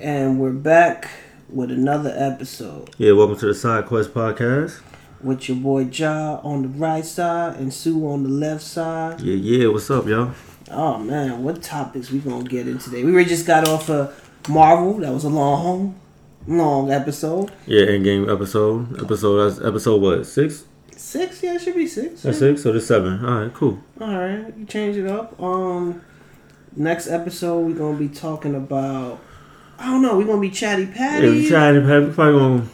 and we're back with another episode Yeah, welcome to the Side Quest podcast. with your boy Ja on the right side and Sue on the left side. Yeah, yeah, what's up, y'all? Oh man, what topics we gonna get in today? We really just got off of Marvel. That was a long, long episode. Yeah, Endgame episode. Episode, that's episode what, six? Six, yeah, it should be six. That's yeah. six? So this seven. All right, cool. All right, you change it up. Um, next episode we're gonna be talking about. I don't know. We're gonna be chatty patty. Yeah, we trying to we probably gonna,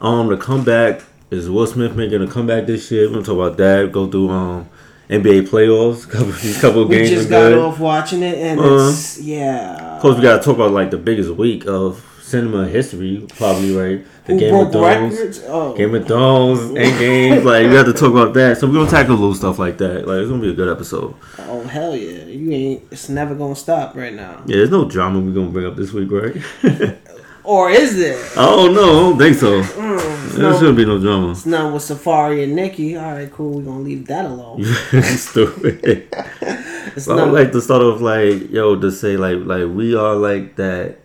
um, the comeback is Will Smith making a comeback this year. We're gonna talk about that, go through, um, NBA playoffs, couple, these couple we games. just got good. off watching it, and Uh-huh. it's yeah. Of course, we gotta talk about like the biggest week of cinema history, probably, right? The Who Game of Thrones. Oh, Game of Thrones, and games. like we have to talk about that. So we're gonna tackle a little stuff like that. Like it's gonna be a good episode. oh hell yeah! You ain't. It's never gonna stop right now. Yeah, there's no drama we're gonna bring up this week, right? Or is there? oh no, I don't think so. Mm, There no, shouldn't be no drama. it's none with Safaree and Nicki. All right, cool. We're gonna leave that alone. Stupid. It's So I would like to start off like yo to say like like we are like that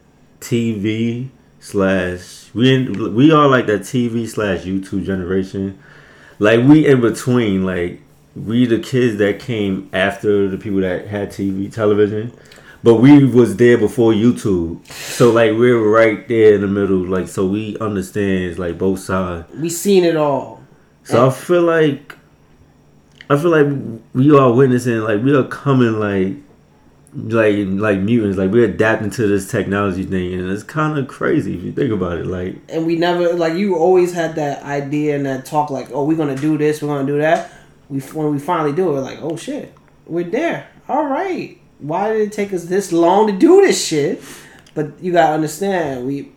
TV slash we in, we are like that TV slash YouTube generation. Like we in between. Like we the kids that came after the people that had TV television. But we was there before YouTube, so like we're right there in the middle. Like so, we understands like both sides. we seen it all. So I feel like I feel like we are witnessing like we are coming like like like mutants like we're adapting to this technology thing and it's kind of crazy if you think about it like and we never like you always had that idea and that talk like oh we're gonna do this we're gonna do that. We when we finally do it we're like oh shit we're there. All right. Why did it take us this long to do this shit? But you gotta understand we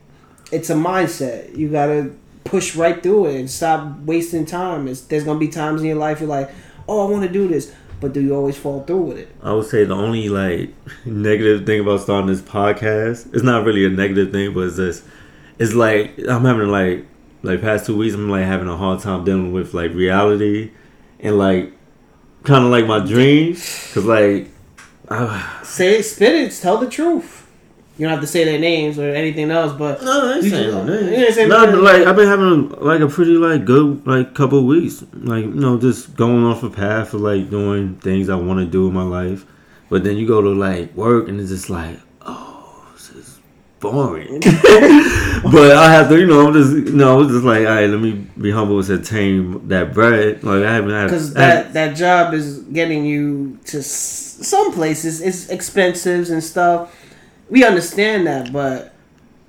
it's a mindset. You gotta push right through it and stop wasting time. It's, there's gonna be times in your life you're like oh i want to do this but do you always fall through with it? I would say the only like negative thing about starting this podcast it's not really a negative thing but it's just it's like I'm having like like past two weeks I'm like having a hard time dealing with like reality and like kind of like my dreams because like I, say it spit it tell the truth you don't have to say their names or anything else but No, I ain't You saying just- no names. you ain't saying No, no but names. like I've been having like a pretty like good like couple of weeks, like you know, just going off a path of like doing things I want to do in my life. But then you go to like work and it's just like, oh, this is boring. but I have to, you know, I'm just, you know, I'm just like, all right, let me be humble and tame that bread. Like I haven't had because I that that job is getting you to s- some places it's expensive and stuff we understand that but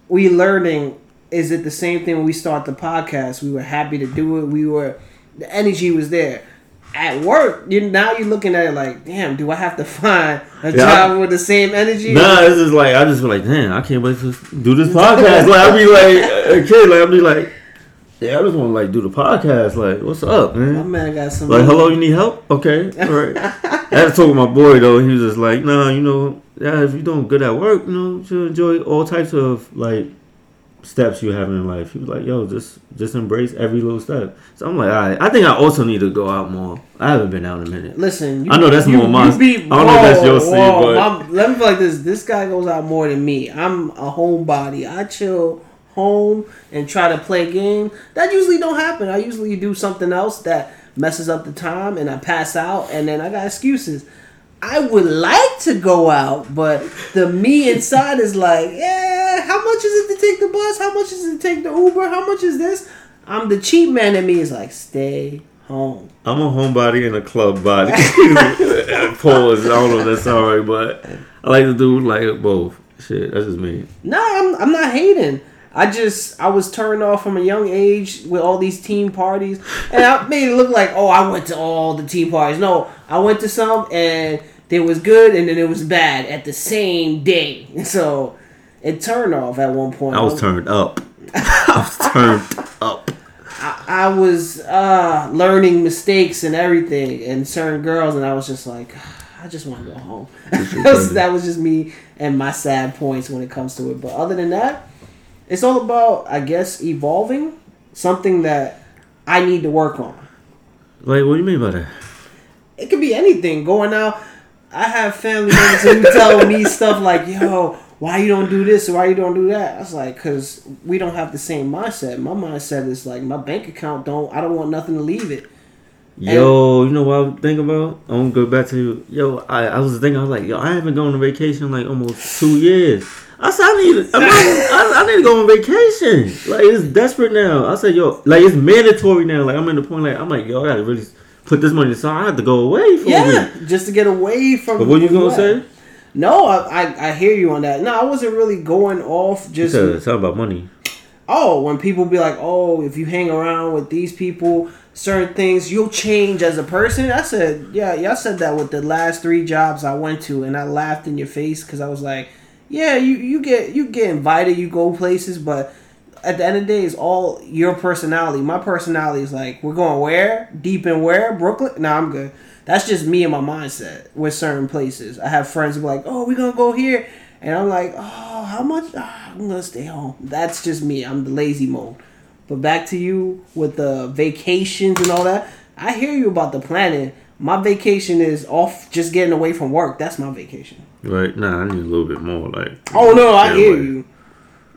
we learning is it the same thing when we start the podcast we were happy to do it we were the energy was there at work you now you're looking at it like damn do i have to find a Yeah, job I- with the same energy Nah, it's just like I just feel like, damn, I can't wait to do this podcast. like I would be like a kid, like I be like, yeah, I just want to like do the podcast. Like, what's up, man? my man got some Like, hello, you need help? Okay, all right. I had to talk with my boy though. He was just like, nah, you know, yeah, if you're doing good at work, you know, you should enjoy all types of like steps you have in life. He was like, yo, just just embrace every little step. So I'm like, all right. I think I also need to go out more. I haven't been out in a minute. Listen, you, I know that's you, more my- be, I don't know if that's your scene, but- I'm- let me feel like this. This guy goes out more than me. I'm a homebody. I chill home and try to play game. That usually don't happen. I usually do something else that messes up the time, and I pass out, and then I got excuses. I would like to go out, but the me inside is like, yeah, how much is it to take the bus? How much is it to take the Uber? How much is this? I'm the cheap man in me is like, stay home. I'm a homebody and a club body. Pause. I don't know if that's alright, but I like to do like both. Shit, that's just me. No, I'm, I'm not hating. I just I was turned off from a young age with all these team parties, and I made it look like oh I went to all the team parties. No, I went to some and they was good and then it was bad at the same day. So it turned off at one point. I was turned up. I was turned up. I, I was uh, learning mistakes and everything and certain girls, and I was just like, I just want to go home. that was just me and my sad points when it comes to it. But other than that, it's all about, I guess, evolving something that I need to work on. Like, what do you mean by that? It could be anything. Going out, I have family members who tell me stuff like, "Yo, why you don't do this? Why you don't do that? I was like, cause we don't have the same mindset. My mindset is like my bank account don't. I don't want nothing to leave it. Yo, you know what I was thinking about? I'm gonna go back to yo. I, I was thinking, I was like, yo, I haven't gone on vacation in like almost two years. I said, I need, I, I, I need to go on vacation. Like it's desperate now. I said, yo, like it's mandatory now. Like I'm in the point, like I'm like, yo, I gotta really put this money aside. I have to go away for Yeah, a week. just to get away from. But what you gonna what? say? No, I, I I hear you on that. No, I wasn't really going off. Just Because it's all about money. oh, when people be like, oh, if you hang around with these people, certain things, you'll change as a person. I said, yeah, y'all said that with the last three jobs I went to, and I laughed in your face because I was like, yeah, you you get you get invited, you go places, but at the end of the day, it's all your personality. My personality is like, we're going where? Deep in where? Brooklyn? No, I'm good. That's just me and my mindset with certain places. I have friends who like, oh, we're gonna go here. And I'm like, oh, how much? Ah, I'm gonna stay home. That's just me. I'm the lazy mode. But back to you with the vacations and all that. I hear you about the planning. My vacation is off just getting away from work. That's my vacation. Right? Nah, I need a little bit more. Like, Oh no, I hear like- you.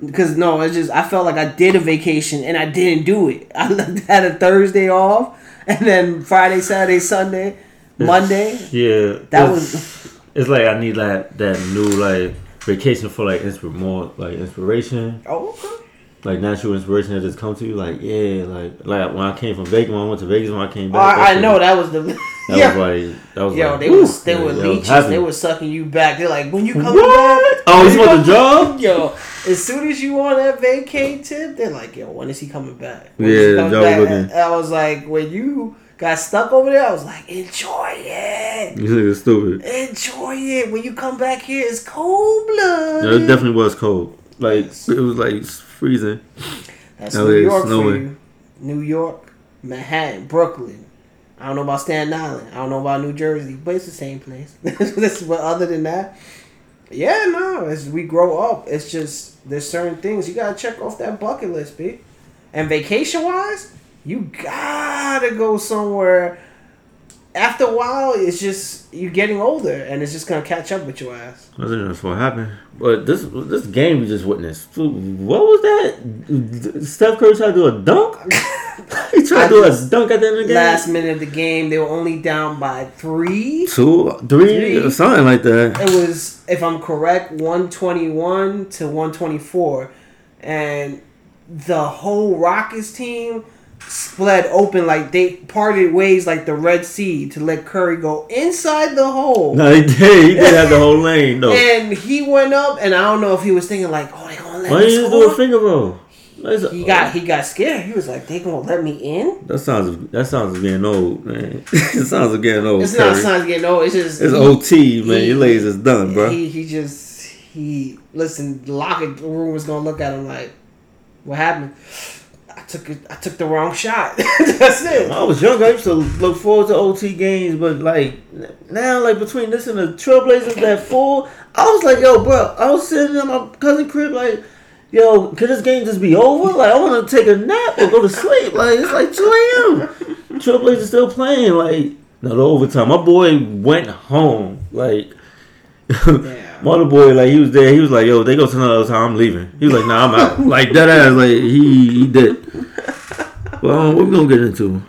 Because no, it's just I felt like I did a vacation and I didn't do it. I had a Thursday off, and then Friday, Saturday, Sunday, Monday. yeah, That it's- was It's like I need like that new like vacation for like inspir- more like inspiration, oh okay. Like natural inspiration that just come to you. Like yeah, like like when I came from Vegas, when I went to Vegas, when I came Oh, back. that I, I know that was the That yeah. was like that was Yo, like, they was they yeah, were leeches. They were sucking you back. They're like, when you come What? back. Oh, he's you about the come- job? Yo, as soon as you on that vacay tip, they're like, yo, when is he coming back? When Yeah, the coming job back? looking- I was like, when you got stuck over there, I was like, enjoy it. You stupid. Enjoy it. When you come back here, it's cold blood. Yeah, it definitely was cold. Like it was like freezing. That's Oh, New York for you. New York, Manhattan, Brooklyn. I don't know about Staten Island. I don't know about New Jersey, but it's the same place. But other than that, yeah, no. As we grow up, it's just there's certain things you gotta check off that bucket list, b. And vacation wise, you gotta go somewhere. After a while, it's just you're getting older, and it's just gonna catch up with your ass. I think that's what happened. But this this game we just witnessed. What was that? Steph Curry tried to do a dunk. he tried I to do a dunk at the end of the game. Last minute of the game, they were only down by three. Two, three, Three. something like that. It was, if I'm correct, 121 to 124. And the whole Rockets team split open like they parted ways like the Red Sea to let Curry go inside the hole. No, he did. He did have the whole lane though. And he went up, and I don't know if he was thinking like, "Oh, they gonna let Why me didn't you do a finger roll? He got he got scared. He was like, "They gonna let me in?" That sounds that sounds like getting old, man. it sounds like getting old. It's not Curry. signs getting old. It's just It's he- OT, man. he- Your legs is done, bro. He he just he listen. The room was gonna look at him like, "What happened?" I took it. I took the wrong shot. That's it. When I was younger, I used to look forward to OT games, but like now, like between this and the Trailblazers that fall, I was like, yo, bro, I was sitting in my cousin crib, like, yo, could this game just be over? Like, I want to take a nap or go to sleep. Like, it's like two a.m. Trailblazers still playing. Like, no, the overtime. My boy went home. Like, Yeah. My boy, like, he was there. He was like, yo, they go to another time. I'm leaving. He was like, nah, I'm out. like that ass, like he he did. Well, what we gonna get into?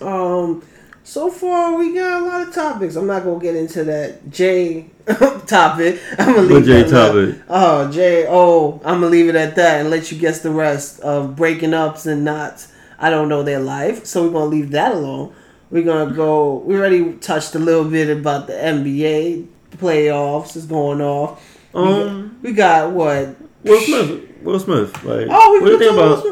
Um. So far, we got a lot of topics. I'm not gonna get into that J topic. I'm gonna leave What J topic? Oh, J. Oh, I'm gonna leave it at that and let you guess the rest of breaking ups and knots. I don't know their life, so we're gonna leave that alone. We're gonna go. We already touched a little bit about the NBA playoffs is going off. We got- Um, we got what? Will Smith. Will Smith. Like, Oh, we what do you think about?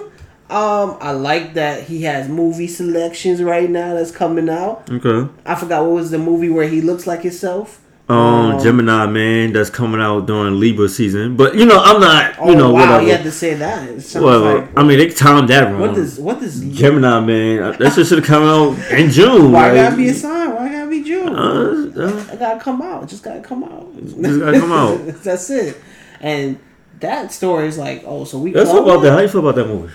Um, I like that he has movie selections right now that's coming out. Okay. I forgot what was the movie where he looks like himself. Um, Um, Gemini Man that's coming out during Libra season, but you know I'm not. Oh You know wow, whatever. you had to say that. Whatever. like- I mean, they timed that wrong. what does what does Gemini Man? That shit should have come out in June. Why like, gotta be a sign? Why gotta be June? Uh, uh, it gotta come out. Just gotta come out. just gotta come out. That's it. And that story is like, oh, so we. let's about that. How you feel about that movie?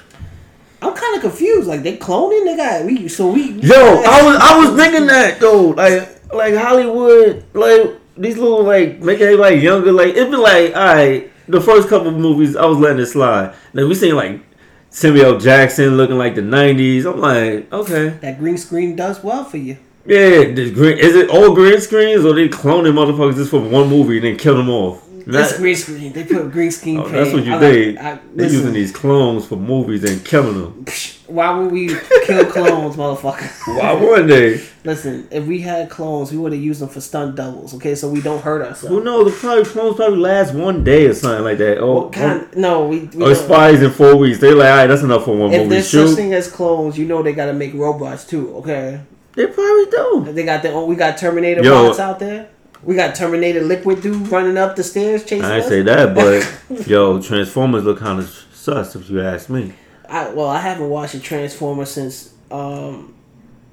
I'm kind of confused. Like they cloning. They got we. So we. Yo, I was I was thinking that though. Like like Hollywood, like these little like making everybody younger. Like it be like, all right, the first couple of movies I was letting it slide. Then we seen like Samuel Jackson looking like the '90s. I'm like, okay, That green screen does well for you. Yeah. This green is it all green screens or they cloning motherfuckers just for one movie and then kill them off? That's green screen. They put green screen. oh, that's what you I like- did. I- They're using these clones for movies and killing them. Why would we kill clones, motherfucker? Why wouldn't they? Listen, if we had clones, we would have used them for stunt doubles. Okay, so we don't hurt ourselves. Who knows? The probably clones probably last one day or something like that. Oh, oh, kind? No, we. we or don't- spies in four weeks. They like, all right, that's enough for one if movie. If there's such thing as clones, you know they gotta make robots too. Okay, They probably do. they got their own. We got Terminator Yo. bots out there. We got Terminator Liquid dude running up the stairs chasing I ain't us. say that, but yo, Transformers look kind of sus if you ask me. I, well, I haven't watched a Transformer since um,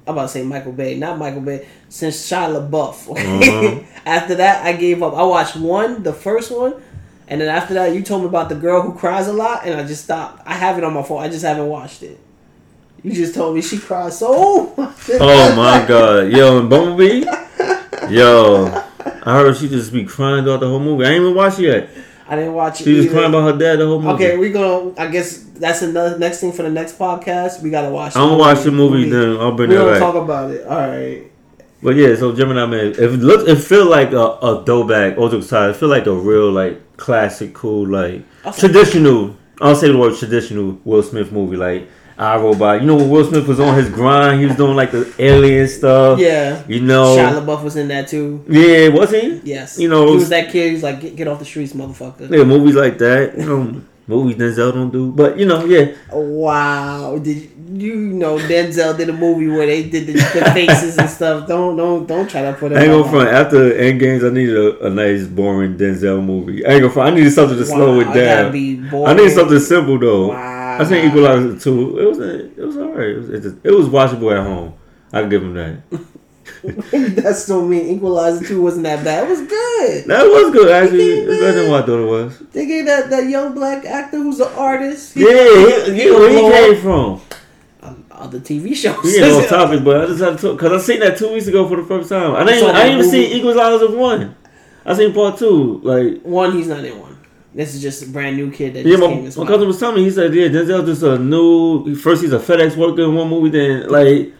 I'm about to say Michael Bay, not Michael Bay, since Shia LaBeouf. Uh-huh. after that, I gave up. I watched one, the first one, and then after that, you told me about the girl who cries a lot, and I just stopped. I have it on my phone. I just haven't watched it. You just told me she cried so. Oh my god, yo, and Bumblebee, yo, I heard she just be crying throughout the whole movie. I ain't even watched it yet. I didn't watch it. She either. crying about her dad the whole movie. Okay, we gonna. I guess that's another next thing for the next podcast. We gotta watch. I'm gonna watch the movie, then I'll bring it. We gonna back. talk about it. All right. But yeah, so Gemini Man, if it look, it feel like a, a throwback. All jokes aside, it feel like a real like classic, cool, like traditional. I'll say the word traditional Will Smith movie, like I Robot. You know when Will Smith was on his grind, he was doing like the alien stuff. Yeah. You know. Shia LaBeouf was in that too. Yeah, was he? Yes. You know, he was that kid. He's like, get, get off the streets, motherfucker. Yeah, movies like that. You know, movies Denzel don't do. But you know, yeah. Wow. Did you, know Denzel did a movie where they did the, the faces and stuff? Don't don't don't try to put it. I ain't on. gonna front. After Endgames, I needed a, a nice, boring Denzel movie. I ain't gonna front. I needed something to slow Wow, it gotta down. I boring. need something simple though. Wow. I seen Equalizer two. It was it was alright. It was it, just, it was watchable at home. I can give him that. That's so mean. Equalizer two wasn't that bad. It was good. That was good actually. Yeah, It's better than what I thought it was. They gave that, that young black actor who's an artist. He, Yeah, he, he, where he came from. Um, other TV shows. We ain't off topic, but I just had to talk because I seen that two weeks ago for the first time. I didn't. I didn't even see Equalizer one. I seen part two. Like One, he's not in one. This is just a brand new kid that Yeah, just my, my cousin was telling me. He said, "Yeah, Denzel just a new. First, he's a FedEx worker in one movie. Then, like,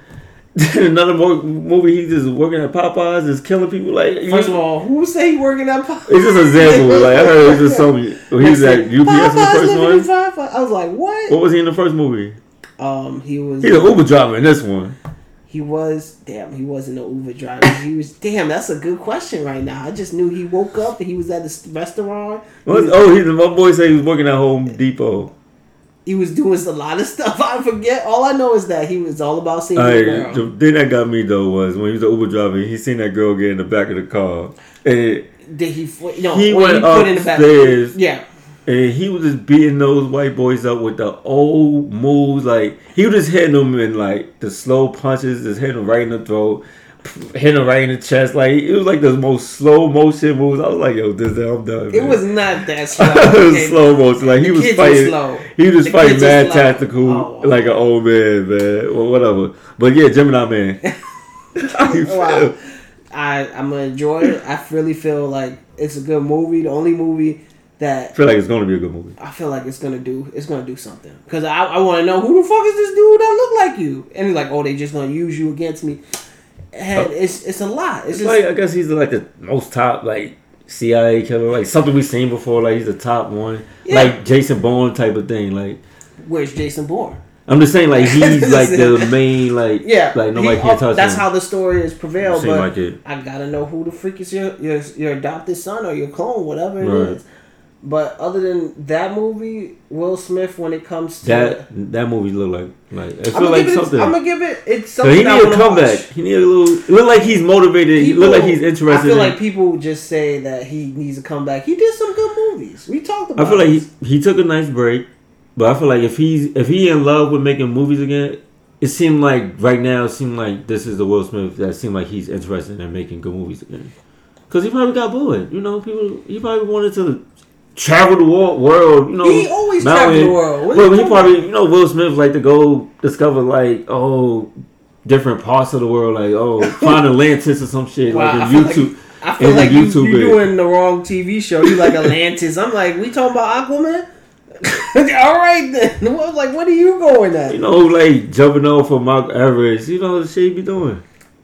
another mo- movie, he's just working at Popeyes, just killing people. Like, First of all, who say he working at Popeyes? it's just an example. Like, I heard it's just some. He was at UPS in the first one. I was like, what? What was he in the first movie? Um, he was. He's an Uber driver in this one. He was damn. He wasn't an Uber driver. He was damn. That's a good question right now. I just knew he woke up and he was at the restaurant. He was, Oh, he, my boy said he was working at Home Depot. he was doing a lot of stuff. I forget. All I know is that he was all about seeing the girl. the thing that got me though was when he was an Uber driver, he seen that girl get in the back of the car, and Did he? fl- No, He went put in the back- upstairs. Yeah. And he was just beating those white boys up with the old moves. Like he was just hitting them in like the slow punches, just hitting them right in the throat, hitting them right in the chest. Like it was like the most slow motion moves. I was like, yo, this I'm done. It man. was not that slow. it was slow motion. Like he was fighting. slow. He was just The fighting mad tactical, Oh, like an old man, man. Well, whatever. But yeah, Gemini man. Wow. I I'm gonna enjoy it. I really feel like it's a good movie. The only movie that I feel like it's gonna be a good movie. I feel like it's gonna do it's gonna do something because I, I want to know who the fuck is this dude that look like you and he's like oh they just gonna use you against me and oh. it's it's a lot it's, It's just like I guess he's like the most top like CIA killer, like something we've seen before. Like he's the top one, Yeah. like Jason Bourne type of thing. Like where's Jason Bourne I'm just saying, like he's like the main, like yeah like nobody he- can't oh, touch that's him. how the story is prevailed but like. I gotta know who the freak is your your, your adopted son or your clone whatever it is. But other than that movie Will Smith when it comes to that that movie look like like I'm feel like give it, something. I'm gonna give it it's so he I need a comeback. watch. He need a little. It look like he's motivated. he look like he's interested. I feel in, like people just say that he needs to come back. He did some good movies. We talked about. I feel like he, he took a nice break, but I feel like if he's if he in love with making movies again, it seemed like right now it seemed like this is the Will Smith that seemed like he's interested in making good movies again. Cause he probably got bored, you know. People he probably wanted to travel the wor- world, you know. He always traveled the world. What Well, he probably you know Will Smith like to go discover like oh different parts of the world, like oh find Atlantis or some shit Wow, like like- YouTube. I feel like you, bit. doing the wrong TV show. You like Atlantis. I'm like, we talking about Aquaman? All right then. Well, like, what are you going at? You know, like jumping off of Mount Everest. You know the shit be doing.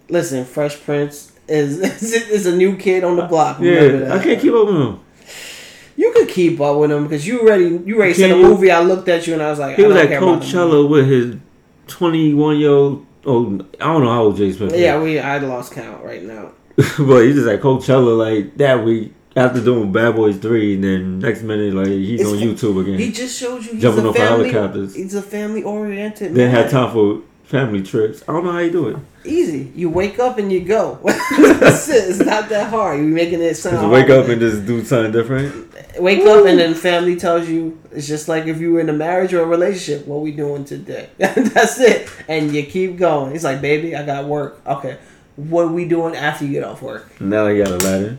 Listen, Fresh Prince is is, is a new kid on the block. Remember Yeah, that. I can't keep up with him. You could keep up with him because you already you already said a movie. I looked at you and I was like, He I was don't at. Coachella with his 21 year old. Oh, I don't know how old Jay Smith is. Yeah, we I lost count right now. but he's just at Coachella like that week after doing Bad Boys 3. And then next minute, like he's It's on YouTube again. He just showed you he's Jumping a off family. helicopters. He's a family oriented. then had time for family trips. I don't know how you do it. Easy. You wake up and you go. That's it. It's not that hard. You're making it sound. Just wake up and just do something different. wake up and then family tells you it's just like if you were in a marriage or a relationship. What we doing today? That's it. And you keep going. It's like, baby, I got work. Okay. What we doing after you get off work? Now he got Aladdin.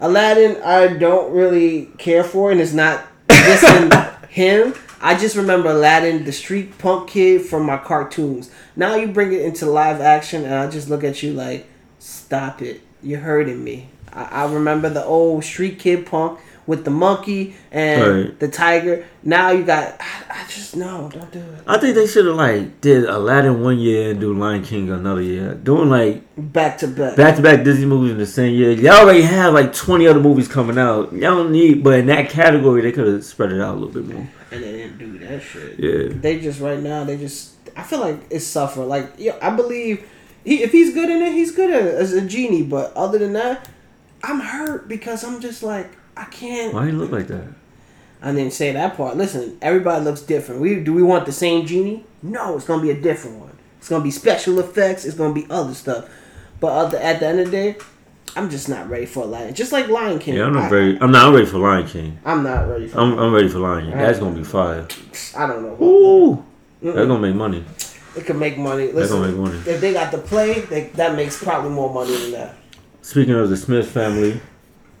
Aladdin, I don't really care for, and it's not dissing him. I just remember Aladdin, the street punk kid from my cartoons. Now you bring it into live action, and I just look at you like, stop it. You're hurting me. I, I remember the old street kid punk with the monkey and Right. the tiger. Now you got, I, I just, no, don't do it. I think they should have like did Aladdin one year and do Lion King another year. Doing like Back to back. back to back Disney movies in the same year. Y'all already have like twenty other movies coming out. Y'all don't need, but in that category they could have spread it out a little bit more. And they didn't do that shit. Yeah. they just right now they just I feel like it's suffer. Like yeah, I believe he, if he's good in it, he's good at it as a genie. But other than that, I'm hurt because I'm just like I can't. Why do you look like that? I didn't say that part. Listen, everybody looks different. We do we want the same genie? No, it's gonna be a different one. It's gonna be special effects. It's gonna be other stuff. But other, at the end of the day, I'm just not ready for Lion. Just like Lion King. Yeah, I'm not I, very. I'm not ready for Lion King. I'm not ready for. I'm, I'm ready for Lion King. That's gonna be fire. I don't know. Ooh, that's gonna make money. It could make money. That's Listen, gonna make money. if they got the play, they, that makes probably more money than that. Speaking of the Smith family,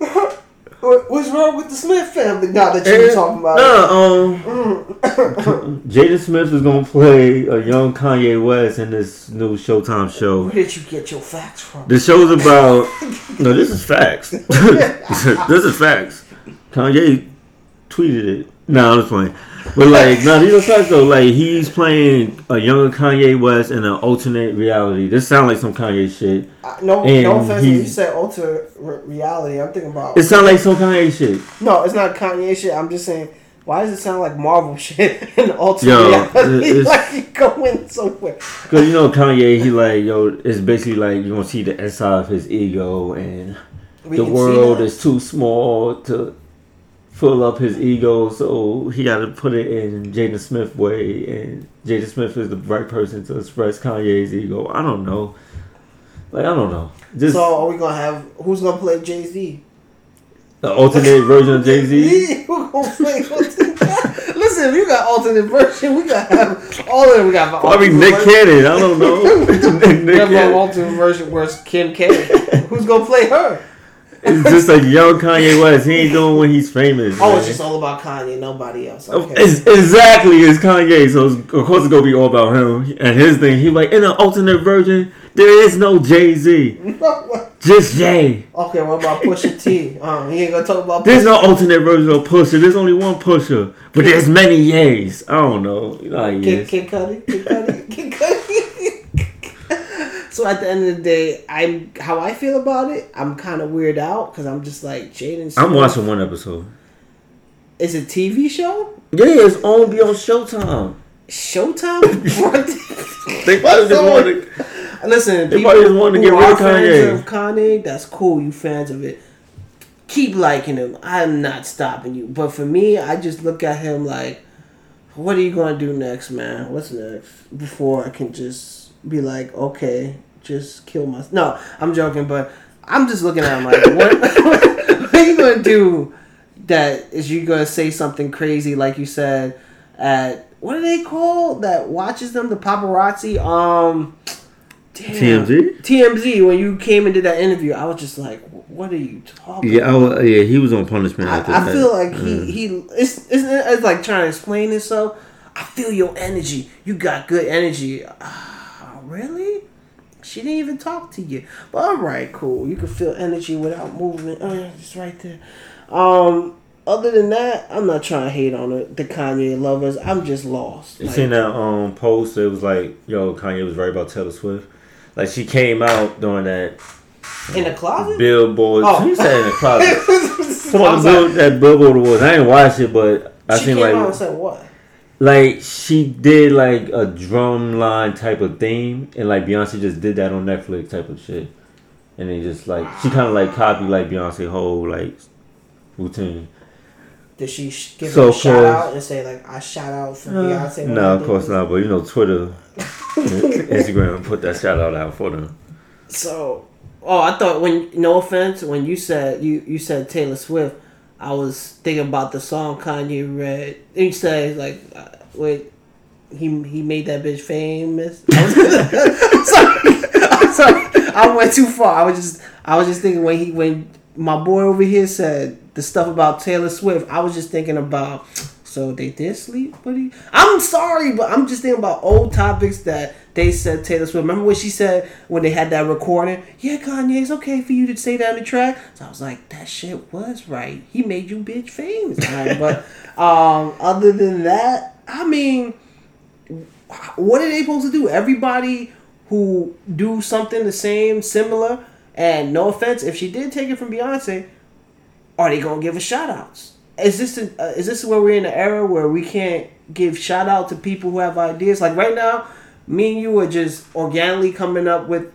What- What's wrong with the Smith family now that you were talking about? it? um, Jaden Smith is gonna play a young Kanye West in this new Showtime show. Where did you get your facts from? The show's about. No, this is facts. this is facts. Kanye tweeted it. No, I'm just playing. But like, no, these are facts though. Like, he's playing a younger Kanye West in an alternate reality. This sounds like some Kanye shit. Uh, no, And no offense. When you said alter re- reality, I'm thinking about. It sounds like some Kanye shit. no, it's not Kanye shit. I'm just saying. Why does it sound like Marvel shit and alternate Yo, reality? it's- like you going somewhere. Cause you know Kanye, he like yo, it's basically like you gonna see the inside of his ego, and We the world is too small to fill up his ego, so he got to put it in Jaden Smith way, and Jaden Smith is the right person to express Kanye's ego. I don't know, like I don't know, just So are we gonna have who's gonna play Jay Z? the alternate version of Jay Z. Gonna play? Listen, if you got alternate version, we gotta have all of them. We got Probably Nick Cannon. I don't know. Nick We have an Cannon. alternate version where's Kim K. Who's gonna play her? It's just a young Kanye West. He ain't doing when he's famous. Oh, man. it's just all about Kanye, nobody else. Okay. It's exactly it's Kanye, so it's, of course it's gonna be all about him and his thing. He like in an alternate version, there is no Jay Z, just Jay. okay, what about Pusha T? Um, he ain't gonna talk about. There's no alternate version of Pusha. There's only one Pusha, but there's many Yays. I don't know. You know how he Kid, is. Kid Cudi, Kid Cudi, Kid Cudi. So at the end of the day, I'm how I feel about it. I'm kind of weird out because I'm just like Jaden. I'm watching one episode. Is it TV show? Yeah, it's on be on Showtime. Showtime? They probably just want to. Listen, They people probably just wanted to get rid of Kanye. of Kanye, that's cool. You fans of it, keep liking him. I'm not stopping you. But for me, I just look at him like, what are you gonna do next, man? What's next? Before I can just be like, okay, just kill my. No, I'm joking, but I'm just looking at him like, what? what are you gonna do? That is you gonna say something crazy like you said at what are they called that watches them the paparazzi um damn. TMZ? TMZ when you came and did that interview I was just like what are you talking Yeah, I, yeah, he was on punishment. I, I feel like Yeah. he he it's, it's it's like trying to explain himself I feel your energy you got good energy Ah, really She didn't even talk to you. But all right, cool. You can feel energy without movement. Oh, yeah, it's right there. Um, other than that, I'm not trying to hate on the, the Kanye lovers. I'm just lost. You Like, seen that um post? It was like, yo, Kanye was right about Taylor Swift. Like she came out during that in the closet? billboard. Oh. She said in the closet. Come I on, was the bill, like, that billboard was. I didn't watch it, but I she seen came like out and said what? Like she did like a drum line type of theme, and like Beyonce just did that on Netflix type of shit, and then just like she kind of like copied like Beyonce whole like routine. Did she give So her a shout out and say like I shout out for uh, Beyonce? when I No, of course not. But you know, Twitter, Instagram put that shout out out for them. So, oh, I thought when no offense, when you said you you said Taylor Swift, I was thinking about the song Kanye read. You said like, wait, he he made that bitch famous. I sorry, I'm sorry, I went too far. I was just I was just thinking when he when my boy over here said the stuff about Taylor Swift, I was just thinking about. So they did sleep, buddy. I'm sorry, but I'm just thinking about old topics that they said Taylor Swift. Remember what she said when they had that recording? Yeah, Kanye, it's okay for you to say that on the track. So I was like, that shit was right. He made you bitch famous. Alright, but um, other than that, I mean, what are they supposed to do? Everybody who do something the same, similar, and no offense, if she did take it from Beyonce, are they gonna give her shout outs? Is this a, uh, is this where we're in an era where we can't give shout out to people who have ideas? Like right now, me and you are just organically coming up with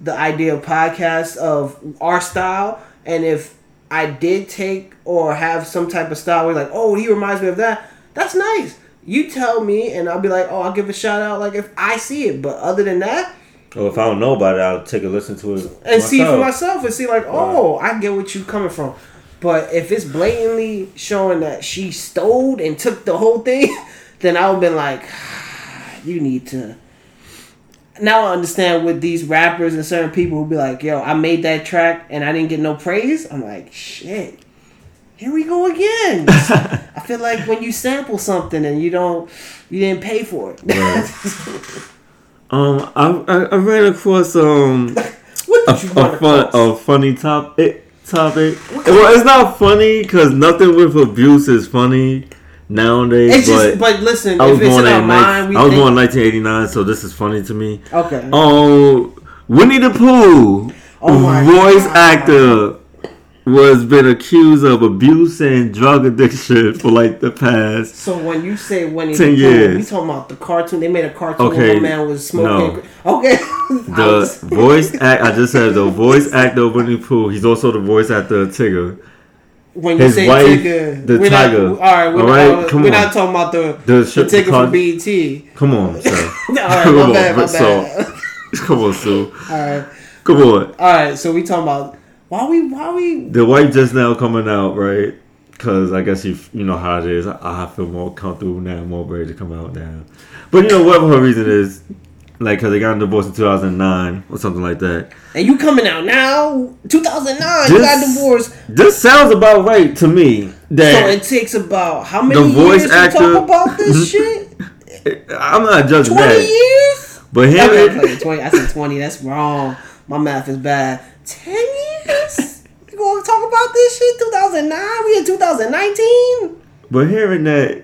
the idea of podcasts of our style, and if I did take or have some type of style where like, oh, he reminds me of that, that's nice. You tell me, and I'll be like, oh, I'll give a shout out like if I see it. But other than that, well, if I don't know about it, I'll take a listen to it and see for myself. myself and see like, oh, I get what you coming from. But if it's blatantly showing that she stole and took the whole thing, then I would been like, you need to. Now I understand with these rappers and certain people who be like, yo, I made that track and I didn't get no praise. I'm like, shit. Here we go again. I feel like when you sample something and you don't, you didn't pay for it. Um, I, I I ran across um what a, a fun across? a funny topic topic. Well, it's not funny because nothing with abuse is funny nowadays. It's just, but but listen, I was if it's in born our in mind, we I was born in 1989, so this is funny to me. okay. Oh, Winnie the Pooh, Oh voice God. actor, was been accused of abuse and drug addiction for like the past. So when you say Winnie the 10 Pooh, we talking about the cartoon. They made a cartoon Okay, where man was smoking. Okay. The voice act. I just said the voice actor of Winnie the Pooh. He's also the voice actor of Tigger. When you his say wife, Tigger, the we're tiger. Not, all right, we're, All not, uh, come we're on. not talking about the The, the Tigger car- from BET. Come on, sir. all right, Come my on, bad, my but so- bad. Come on, Sue. all right, Come on. all right. So we talking about why we why we The wife just now coming out, right? Because I guess you you know how it is. I, I feel more comfortable now, more ready to come out now. But you know whatever her reason is, like because they got divorced in 2009 or something like that. and you coming out now? 2009, you got divorced. This sounds about right to me. So it takes about how many The voice years actor- to talk about this shit? I'm not judging 20 that, years? but him, okay, 20. I said 20. That's wrong. My math is bad. 10 years? You gonna talk about this shit? 2009? We in 2019? but hearing that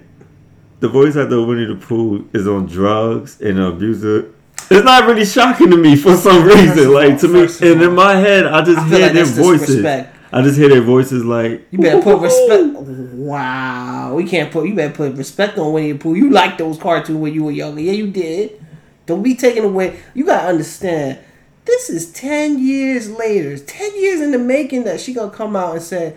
the voice actor Winnie the Pooh is on drugs and an abuser. It's not really shocking to me for some reason. like to me, and in my head, I just I hear like their voices. disrespect. I just hear their voices like You better put respect. Wow. We can't put, you better put respect on Winnie the Pooh. You liked those cartoons when you were younger. Yeah, you did. Don't be taken away. You gotta understand. This is 10 years later. 10 years in the making that she gonna come out and say,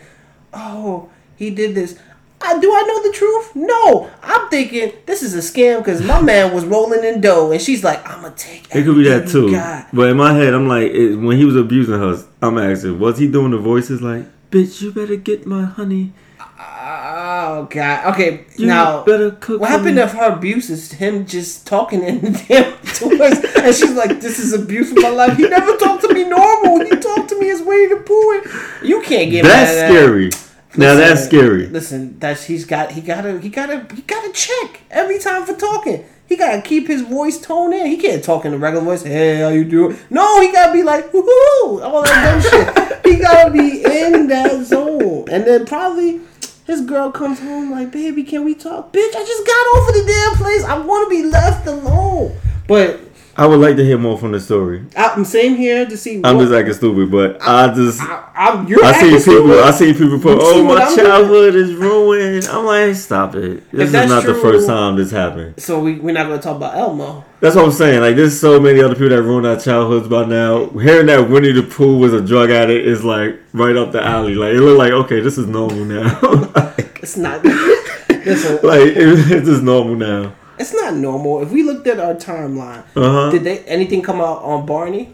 oh, he did this. I, do I know the truth? No. I'm thinking this is a scam because my man was rolling in dough and she's like, I'm gonna take It It could be that too. got." But in my head, I'm like, it, when he was abusing her, I'm asking, was he doing the voices like, "Bitch, you better get my honey. Oh god. Okay. You now better cook." what happened me." if her abuse is him just talking in the damn to us and she's like, This is abuse of my life. He never talked to me normal. He talked to me as Winnie the Pooh. You can't get That's at that. Now Listen, that's scary. Listen, that's he's got he gotta he gotta he gotta check every time for talking. He gotta keep his voice tone in. He can't talk in the regular voice. Hey, how you doing? No, he gotta be like woohoo, all that dumb shit. He gotta be in that zone, and then probably his girl comes home like, baby, can we talk? Bitch, I just got off of the damn place. I want to be left alone. But I would like to hear more from the story. I'm same here to see. I'm just acting stupid, but I, just I, I'm, you're I see people. stupid. I see people put, "Oh, my I'm doing? childhood is ruined." I'm like, stop it. This is not the first time this happened. So we we're not gonna talk about Elmo. That's what I'm saying. Like, there's so many other people that ruined our childhoods by now. Hearing that Winnie the Pooh was a drug addict is like right up the alley. Like, it looked like okay, this is normal now. like, It's not. listen, like it, it's just normal now. It's not normal. If we looked at our timeline, Uh huh. did they anything come out on Barney?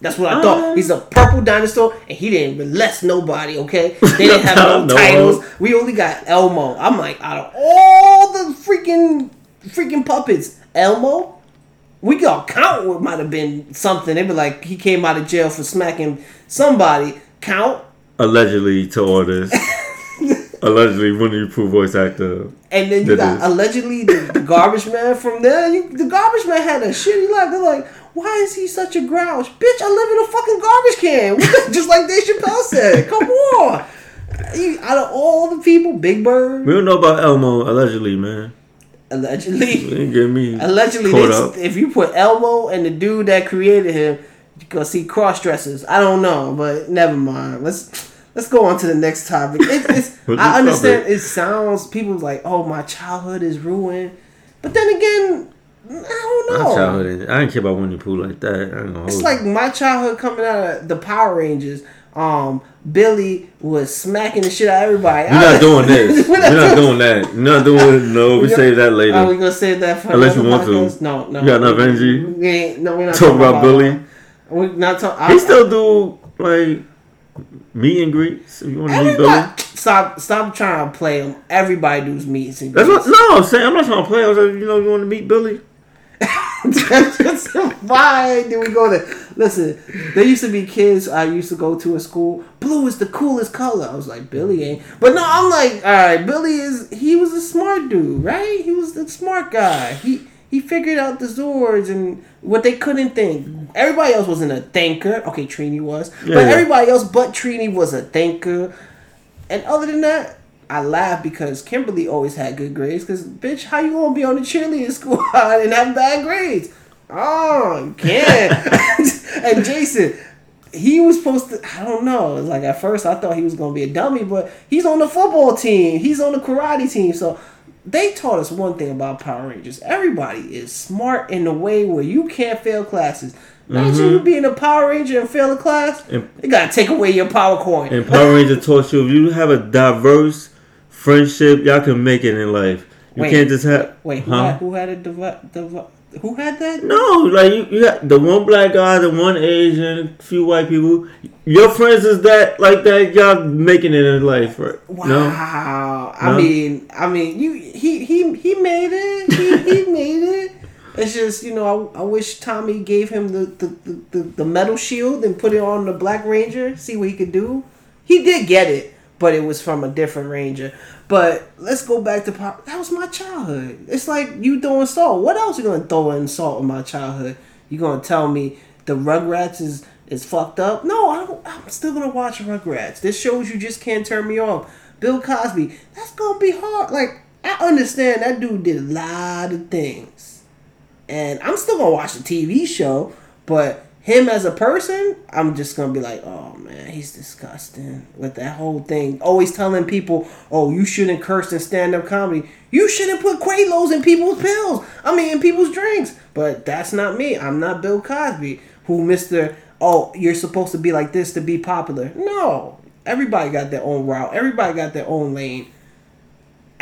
That's what I thought. He's a purple dinosaur, and he didn't molest nobody. Okay, they didn't have no No. titles. We only got Elmo. I'm like, out of all the freaking freaking puppets, Elmo. We got count might have been something. They be like, he came out of jail for smacking somebody. Count, Allegedly to orders. Allegedly, the Pooh voice actor. And then you got allegedly the, the garbage man from there. You, the garbage man had a shitty life. They're like, why is he such a grouch? Bitch, I live in a fucking garbage can. Just like Dave Chappelle said. Come on. You, out of all the people, Big Bird, We don't know about Elmo. Allegedly, man. allegedly, get me allegedly, if you put Elmo and the dude that created him, you gonna see cross dressers. I don't know, but never mind. Let's let's go on to the next topic. It, it's I understand. topic? It sounds people like, oh, my childhood is ruined, but then again, I don't know. My childhood, I didn't care about Winnie the Pooh like that. I ain't gonna It's like my childhood coming out of the Power Rangers. Um, Billy was smacking the shit out of everybody. We're not doing this. We're We're not doing that. We're not doing. No, we save that later. Are we gonna save that for Unless you want to. podcast? No, no. You got enough energy? We ain't, no, we're not Talk talking about Billy. We're not talking. He still do like meet and greets. If you want to meet Billy. Stop, stop trying to play him. Everybody does meets and That's what. No, I'm saying I'm not trying to play. I was like, you know, you want to meet Billy. Why did we go there? Listen, there used to be kids I used to go to in school. Blue is the coolest color. I was like, Billy ain't. But no, I'm like, all right, Billy is. He was a smart dude, right? He was the smart guy. He he figured out the Zords and what they couldn't think. Everybody else wasn't a thinker. Okay, Trini was, Yeah, but yeah. everybody else but Trini was a thinker. And other than that, I laugh because Kimberly always had good grades. Because, bitch, how you gonna be on the cheerleading squad and have bad grades? Oh, you can't. and Jason, he was supposed to. I don't know. Like at first I thought he was gonna be a dummy, but he's on the football team. He's on the karate team. So they taught us one thing about Power Rangers. Everybody is smart in a way where you can't fail classes. Imagine you being a Power Ranger and fail a class. Mm-hmm. And- they gotta take away your power coin. And Power Ranger taught you if you have a diverse friendship, y'all can make it in life. You Wait. can't just have. Wait, who, Huh? had, who had a divi- divi- who had that? No, like you, you got the one black guy, the one Asian, few white people. Your friends is that like that? Y'all making it in life, right? Wow. No, I No? mean, I mean, you he he he made it. He, he made it. It's just you know I, I wish Tommy gave him the the, the, the the metal shield and put it on the Black Ranger. See what he could do. He did get it, but it was from a different Ranger. But let's go back to pop. That was my childhood. It's like you throwing salt. What else you gonna throw in salt in my childhood? You gonna tell me the Rugrats is is fucked up? No, I I'm still gonna watch Rugrats. This shows you just can't turn me off. Bill Cosby, that's gonna be hard. Like I understand that dude did a lot of things, and I'm still gonna watch the TV show. But him as a person, I'm just gonna be like, oh man, he's disgusting with that whole thing. Always telling people, oh, you shouldn't curse in stand up comedy. You shouldn't put Quaaludes in people's pills. I mean, in people's drinks. But that's not me. I'm not Bill Cosby, who Mister. Oh, you're supposed to be like this to be popular. No, everybody got their own route. Everybody got their own lane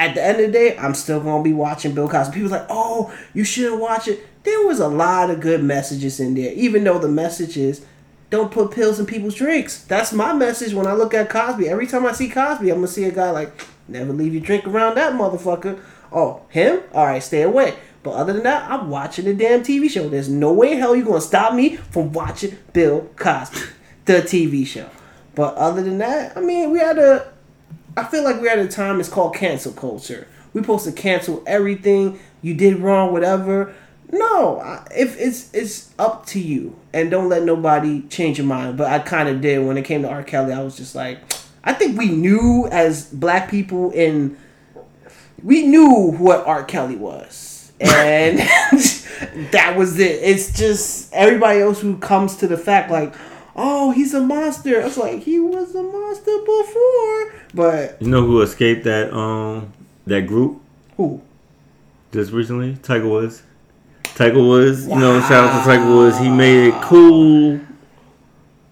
at the end of the day, I'm still gonna be watching Bill Cosby. People like, oh, you shouldn't watch it. There was a lot of good messages in there, even though the message is don't put pills in people's drinks. That's my message when I look at Cosby. Every time I see Cosby, I'm gonna see a guy like, never leave your drink around that motherfucker. Oh, him? All right, stay away. But other than that, I'm watching the damn TV show. There's no way in hell you're gonna stop me from watching Bill Cosby, the TV show. But other than that, I mean, we had a I feel like we're at a time. It's called cancel culture. We're supposed to cancel everything you did wrong, whatever. No, if it's it's up to you, and don't let nobody change your mind. But I kind of did when it came to R. Kelly. I was just like, I think we knew as black people in we knew what R. Kelly was. And that was it. It's just everybody else who comes to the fact like, oh, he's a monster. I was like he was a monster before. But You know who escaped that um that group who? just recently? Tiger Woods. Tiger Woods, you know, shout out to Tiger Woods. He made it cool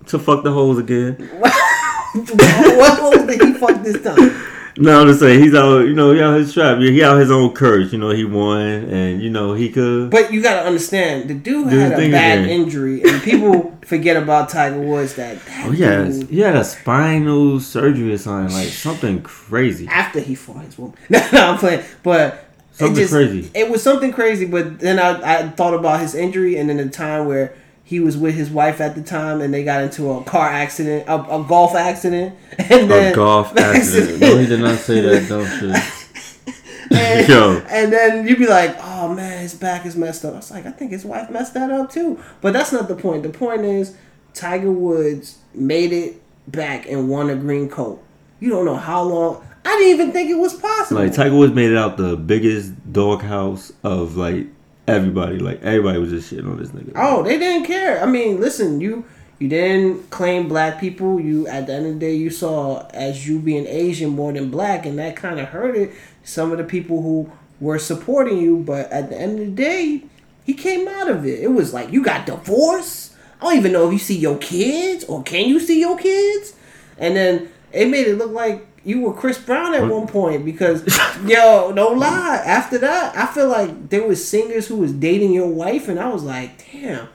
to fuck the holes again. what hole did he fuck this time? No, I'm just saying he's out. You know, he out his trap. He out his own curse. You know, he won, and you know he could. But you gotta understand, the dude had a bad injury, and people forget about Tiger Woods. That, that Oh yeah, dude, he had a spinal surgery or something like something crazy. after he fought his woman. No, no, I'm playing. But Something it just, crazy. It was something crazy. But then I, I thought about his injury, and then the time where he was with his wife at the time, and they got into a car accident, a, a golf accident, and then A golf accident. No, he did not say that dumb shit. and, Yo. and then you'd be like, "Oh man, his back is messed up." I was like, "I think his wife messed that up too." But that's not the point. The point is, Tiger Woods made it back and won a green coat. You don't know how long. I didn't even think it was possible. Like Tiger Woods made it out the biggest doghouse of like everybody. Like everybody was just shitting on this nigga. Oh, they didn't care. I mean, listen, you you didn't claim black people. You at the end of the day, you saw as you being Asian more than black, and that kind of hurted some of the people who were supporting you. But at the end of the day, he came out of it. It was like you got divorced. I don't even know if you see your kids or can you see your kids. And then it made it look like you were Chris Brown at one point because yo, no lie. After that, I feel like there was singers who was dating your wife, and I was like, damn,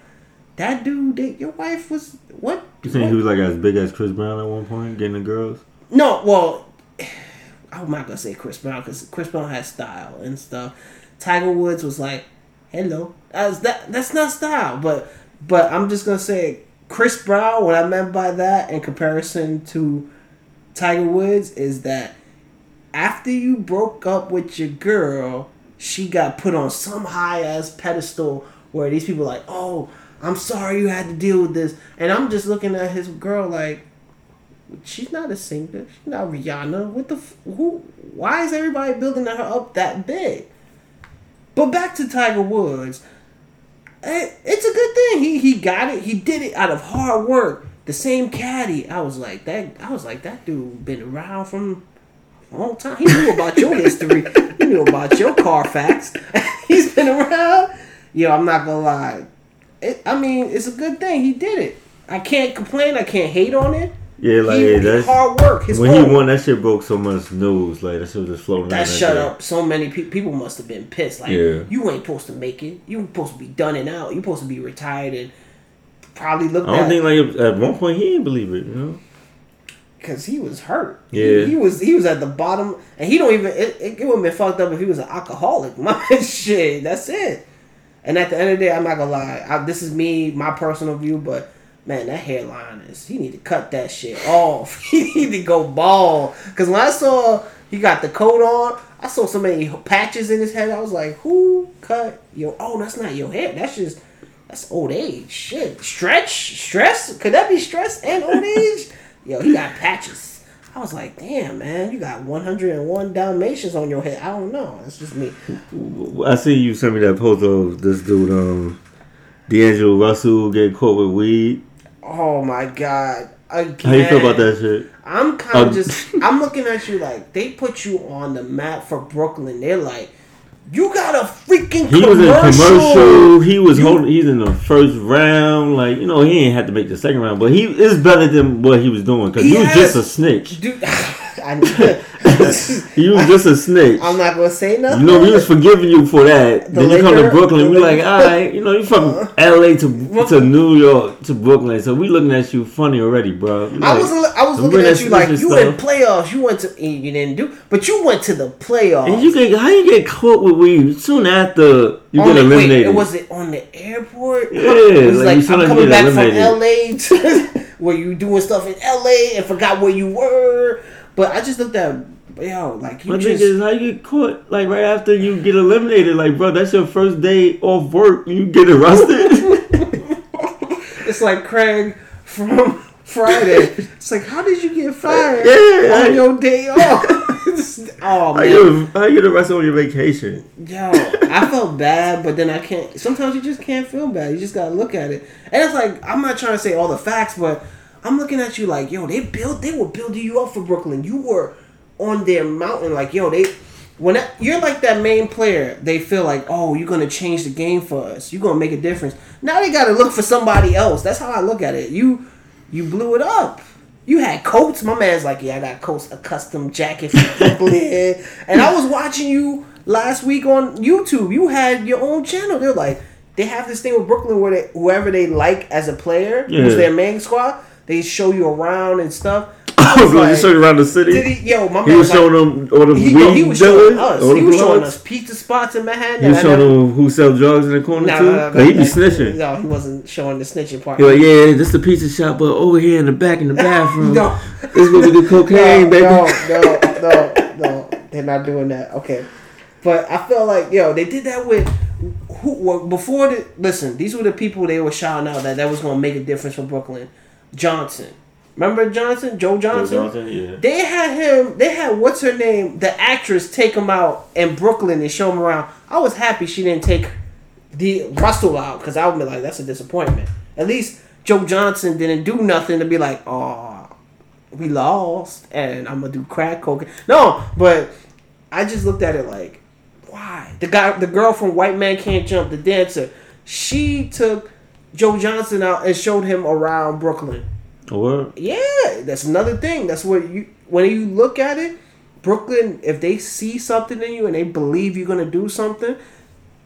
that dude, date your wife was what? You think what? he was like as big as Chris Brown at one point, getting the girls? No, well, I'm not gonna say Chris Brown because Chris Brown has style and stuff. Tiger Woods was like, "Hello," That's that. That's not style, but but I'm just gonna say Chris Brown. What I meant by that, in comparison to Tiger Woods, is that after you broke up with your girl, she got put on some high ass pedestal where these people like, "Oh, I'm sorry you had to deal with this," and I'm just looking at his girl like she's not a singer. She's not Rihanna. What the f- who? Why is everybody building her up that big? But back to Tiger Woods. It's a good thing. He he got it. He did it out of hard work. The same caddy. I was like that. I was like that dude been around from a long time. He knew about your history. He knew about your Carfax. He's been around. Yo, I'm not gonna lie. It, I mean, it's a good thing. He did it. I can't complain. I can't hate on it. Yeah, like he, that's hard work. His when own. he won. That shit broke so much news. Like that shit was just floating. That shut up. So many pe- people must have been pissed. Like Yeah. you ain't supposed to make it. You supposed to be done and out. You supposed to be retired and probably looked I don't at think like at one point he didn't believe it. You know. because he was hurt. Yeah. he, he was he was at the bottom, and he don't even. It, it, it would have been fucked up if he was an alcoholic. My shit. That's it. And at the end of the day, I'm not gonna lie. I, this is me, my personal view, but man, that hairline is. He need to cut that shit off. he need to go bald. Because when I saw he got the coat on, I saw so many patches in his head. I was like, who cut your? Oh, that's not your hair. That's just. That's old age. Shit. Stretch? Stress? Could that be stress and old age? Yo, he got patches. I was like, damn, man, you got 101 Dalmatians on your head. I don't know. It's just me. I see you sent me that post of this dude, um, D'Angelo Russell getting caught with weed. Oh my god. Again. How you feel about that shit? I'm kind of Um, just. I'm looking at you like they put you on the map for Brooklyn. They're like, you got a freaking He was commercial. in commercial. He was You- holding. He's in the first round. Like you know, he ain't had to make the second round, but he is better than what he was doing because He he was has- just a snitch. Dude, I, He was just a snitch. I'm not gonna say nothing. You know, we was forgiving you for that. The then you come to Brooklyn, we like, all right, you know, you from uh-huh. L.A. to to New York to Brooklyn, so we looking at you funny already, bro. You I was I was looking at you like you stuff. in playoffs. You went to you didn't do, but you went to the playoffs. And you get how you get caught with weed soon after you On get the- eliminated. Wait, was it on the airport? Yeah, it was like, like, you I'm like you coming back get from. LA to where you doing stuff in LA and forgot where you were. But I just looked at yo like you My thing just is how you get caught like right after you get eliminated. Like, bro, that's your first day off work. You get arrested. it's like Craig from Friday. It's like how did you get fired Yeah, on I- your day off? Oh man, how you get arrested on your vacation? yo, I felt bad, but then I can't. Sometimes you just can't feel bad. You just gotta look at it, and it's like I'm not trying to say all the facts, but I'm looking at you like yo, they built, they were building you up for Brooklyn. You were on their mountain, like yo, they. When that, you're like that main player, they feel like, oh, you're gonna change the game for us. You're gonna make a difference. Now they gotta look for somebody else. That's how I look at it. You, you blew it up. You had coats. My man's like, yeah, I got coats, a custom jacket and I was watching you last week on YouTube. You had your own channel. They're like, they have this thing with Brooklyn where they, whoever they like as a player, who's their main squad, they show you around and stuff. I was like, showed around the city. did he, yo, my man He was like, showing them all the he, weed no, he was showing us. He was showing us pizza spots in Manhattan. He was showing them who sell drugs in the corner No, too. no, 'Cause he be snitching. No, he wasn't showing the snitching part. Like, yeah, this the pizza shop, but over here in the back in the bathroom, No. this is where we do cocaine, no, baby. No, no, no, no. They're not doing that. Okay. But I feel like, yo, they did that with who well, before the listen, these were the people they were shouting out that that was gonna make a difference for Brooklyn. Johnson. Remember Johnson? Joe Johnson? yeah. They had him. They had what's her name, the actress, take him out in Brooklyn and show him around. I was happy she didn't take the Russell out because I would be like, that's a disappointment. At least Joe Johnson didn't do nothing to be like, oh, we lost and I'm gonna do crack cocaine. No, but I just looked at it like, why? The guy, the girl from White Man Can't Jump, the dancer, she took Joe Johnson out and showed him around Brooklyn. Or Yeah, that's another thing. That's what you when you look at it, Brooklyn, if they see something in you and they believe you're gonna do something,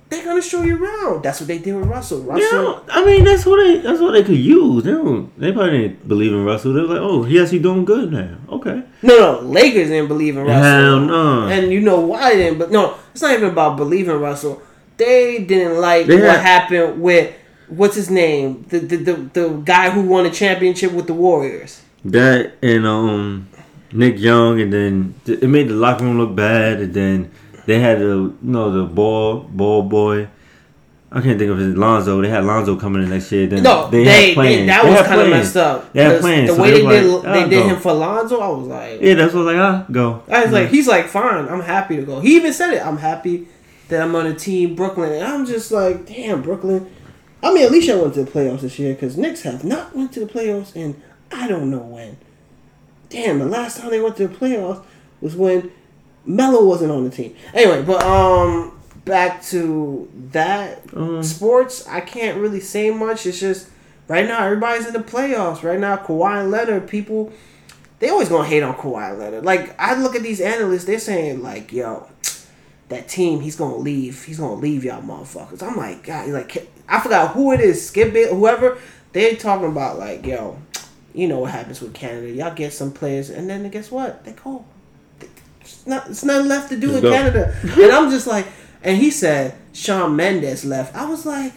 they're gonna show you around. That's what they did with Russell. Russell don't, I mean, that's what they that's what they could use. They don't. They probably didn't believe in Russell. They were like, oh, yes he doing good now. Okay. No, no, Lakers didn't believe in Russell. Hell no. And you know why they didn't but no, it's not even about believing Russell. They didn't like They what had- happened with what's his name? The, the the the guy who won a championship with the Warriors. That and um Nick Young, and then th- it made the locker room look bad, and then they had the you know the ball ball boy. I can't think of his Lonzo. They had Lonzo coming in next year. Then No, they, had they, that They was kind of messed up. They had plans, The so way they they did like, they "I'll did go." him for Lonzo, I was like, Yeah, that's what I was like. Ah, go. I was like, he's like, fine, I'm happy to go. He even said it. I'm happy that I'm on a team Brooklyn, and I'm just like, damn, Brooklyn. I mean, at least I went to the playoffs this year because Knicks have not went to the playoffs, and I don't know when. Damn, the last time they went to the playoffs was when Melo wasn't on the team. Anyway, but um, back to that Um, sports. I can't really say much. It's just right now everybody's in the playoffs. Right now, Kawhi and Leonard, people they always gonna hate on Kawhi Leonard. Like I look at these analysts, they're saying like, "Yo, that team, he's gonna leave. He's gonna leave y'all motherfuckers." I'm like, God, like I forgot who it is, Skip it, whoever. They talking about like, "Yo, you know what happens with Canada? Y'all get some players, and then guess what? They go. It's not. It's nothing left to do in. Canada." and I'm just like, and he said Shawn Mendes left. I was like.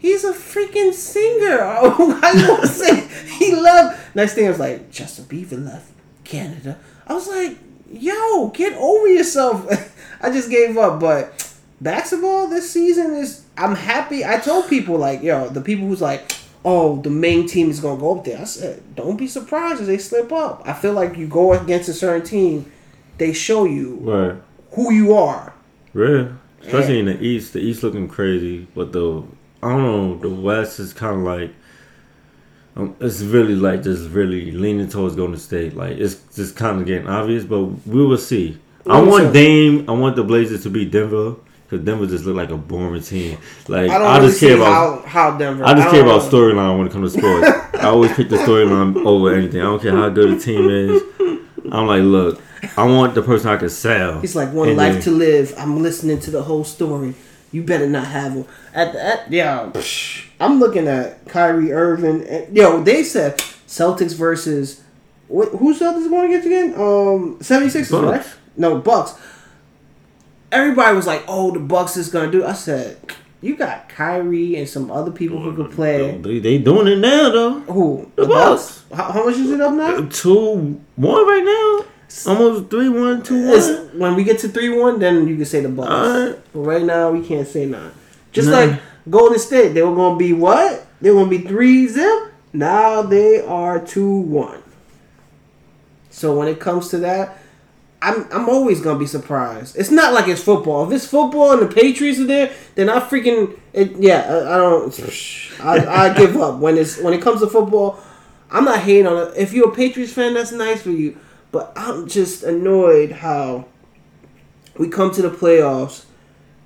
He's a freaking singer. You gonna say he left? Next thing I was like, Justin Bieber left Canada. I was like, yo, get over yourself. I just gave up. But basketball this season is. I'm happy. I told people like, yo, the people who's like, oh, the main team is gonna go up there. I said, don't be surprised if they slip up. I feel like you go against a certain team, they show you Right. who you are. Real. Especially in the East. The East looking crazy, but the I don't know. The West is kind of like. Um, it's really like just really leaning towards Golden State. Like it's just kind of getting obvious, but we will see. I want. Dame. I want the Blazers to beat Denver because Denver just look like a boring team. Like I don't I, really just care about. how, how Denver. I just care don't about know. storyline when it comes to sports. I always pick the storyline over anything. I don't care how good the team is. I'm like, look, I want the person I can sell. He's like one life then- to live. I'm listening to the whole story. You better not have one. At the at, yeah, I'm looking at Kyrie Irving. And, yo, they said Celtics versus what? Who Celtics going against again? Um, 76ers, Bucks. right? No, Bucks. Everybody was like, "Oh, the Bucks is gonna do." I said, "You got Kyrie and some other people who could play." They, they doing it now though. Who? The Bucks. How, how much is it up now? Two one right now. Almost three one, two It's, when we get to three one, then you can say the Bucks. Alright. But right now, we can't say none. Just Nah. like Golden State, they were gonna be what? They were gonna be three zip. Now they are two one. So when it comes to that, I'm I'm always gonna be surprised. It's not like it's football. If it's football and the Patriots are there, then I freaking it, yeah. I, I don't. I, I give up when it's when it comes to football. I'm not hating on it. If you're a Patriots fan, that's nice for you. But I'm just annoyed how we come to the playoffs,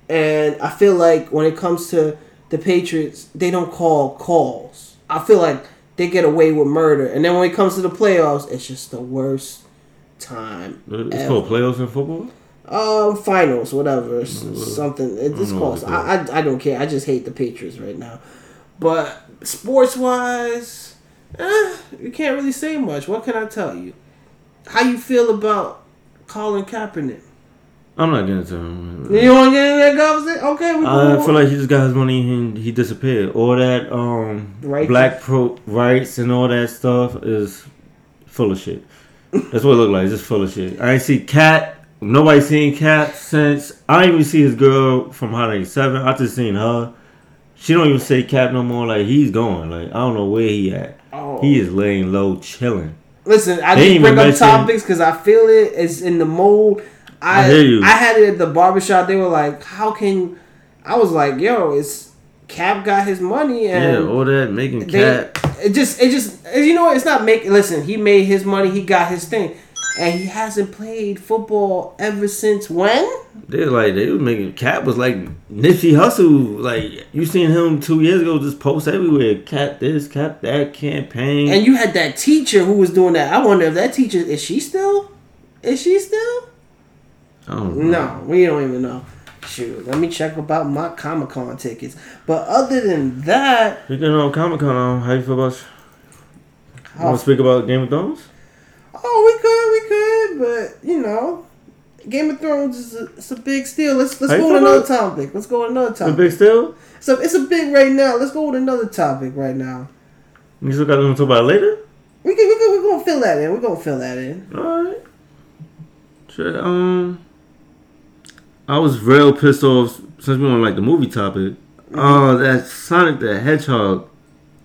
and I feel like when it comes to the Patriots, they don't call calls. I feel like they get away with murder, and then when it comes to the playoffs, it's just the worst time. It's ever. called playoffs in football. Um, finals, whatever, s- something. It, it's close. I, I I don't care. I just hate the Patriots right now. But sports wise, eh, you can't really say much. What can I tell you? How you feel about Colin Kaepernick? I'm not getting to tell him. You want to get in that conversation? Okay, we I feel like he just got his money and he disappeared. All that um Right. black pro rights and all that stuff is full of shit. That's what it looked like. It's just full of shit. I ain't see Cat. Nobody seen Cat since I ain't even see his girl from Hot 97. I just seen her. She don't even say Cap no more. Like he's going. Like I don't know where he at. Oh. He is laying low, chilling. Listen, I They just bring up topics because I feel it. It's in the mold. I I hear you. I had it at the barbershop. They were like, "How can?" I was like, "Yo, it's Cap got his money and." Yeah, all that making they, Cat. It just it just you know it's not making listen he made his money he got his thing. And he hasn't played football ever since when? They like they was making Cap was like Nipsey Hussle. Like you seen him two years ago just post everywhere. Cap this, cap that campaign. and you had that teacher who was doing that. I wonder if that teacher is she still? Is she still? I don't no we don't even know shoot let me check about my comic-con tickets but other than that Speaking of Comic Con, um, how you feel about? You want to speak about Game of Thrones? oh we could we could but you know Game of Thrones is a, it's a big steal. Let's let's go with another topic. Let's go with another The a big still. So it's a big right now. Let's go with another topic right now. You still got to talk about it later. We can we can we're gonna fill that in. We're gonna fill that in. All right. Shit. Um, I was real pissed off since we on like the movie topic. Oh, that Sonic the Hedgehog.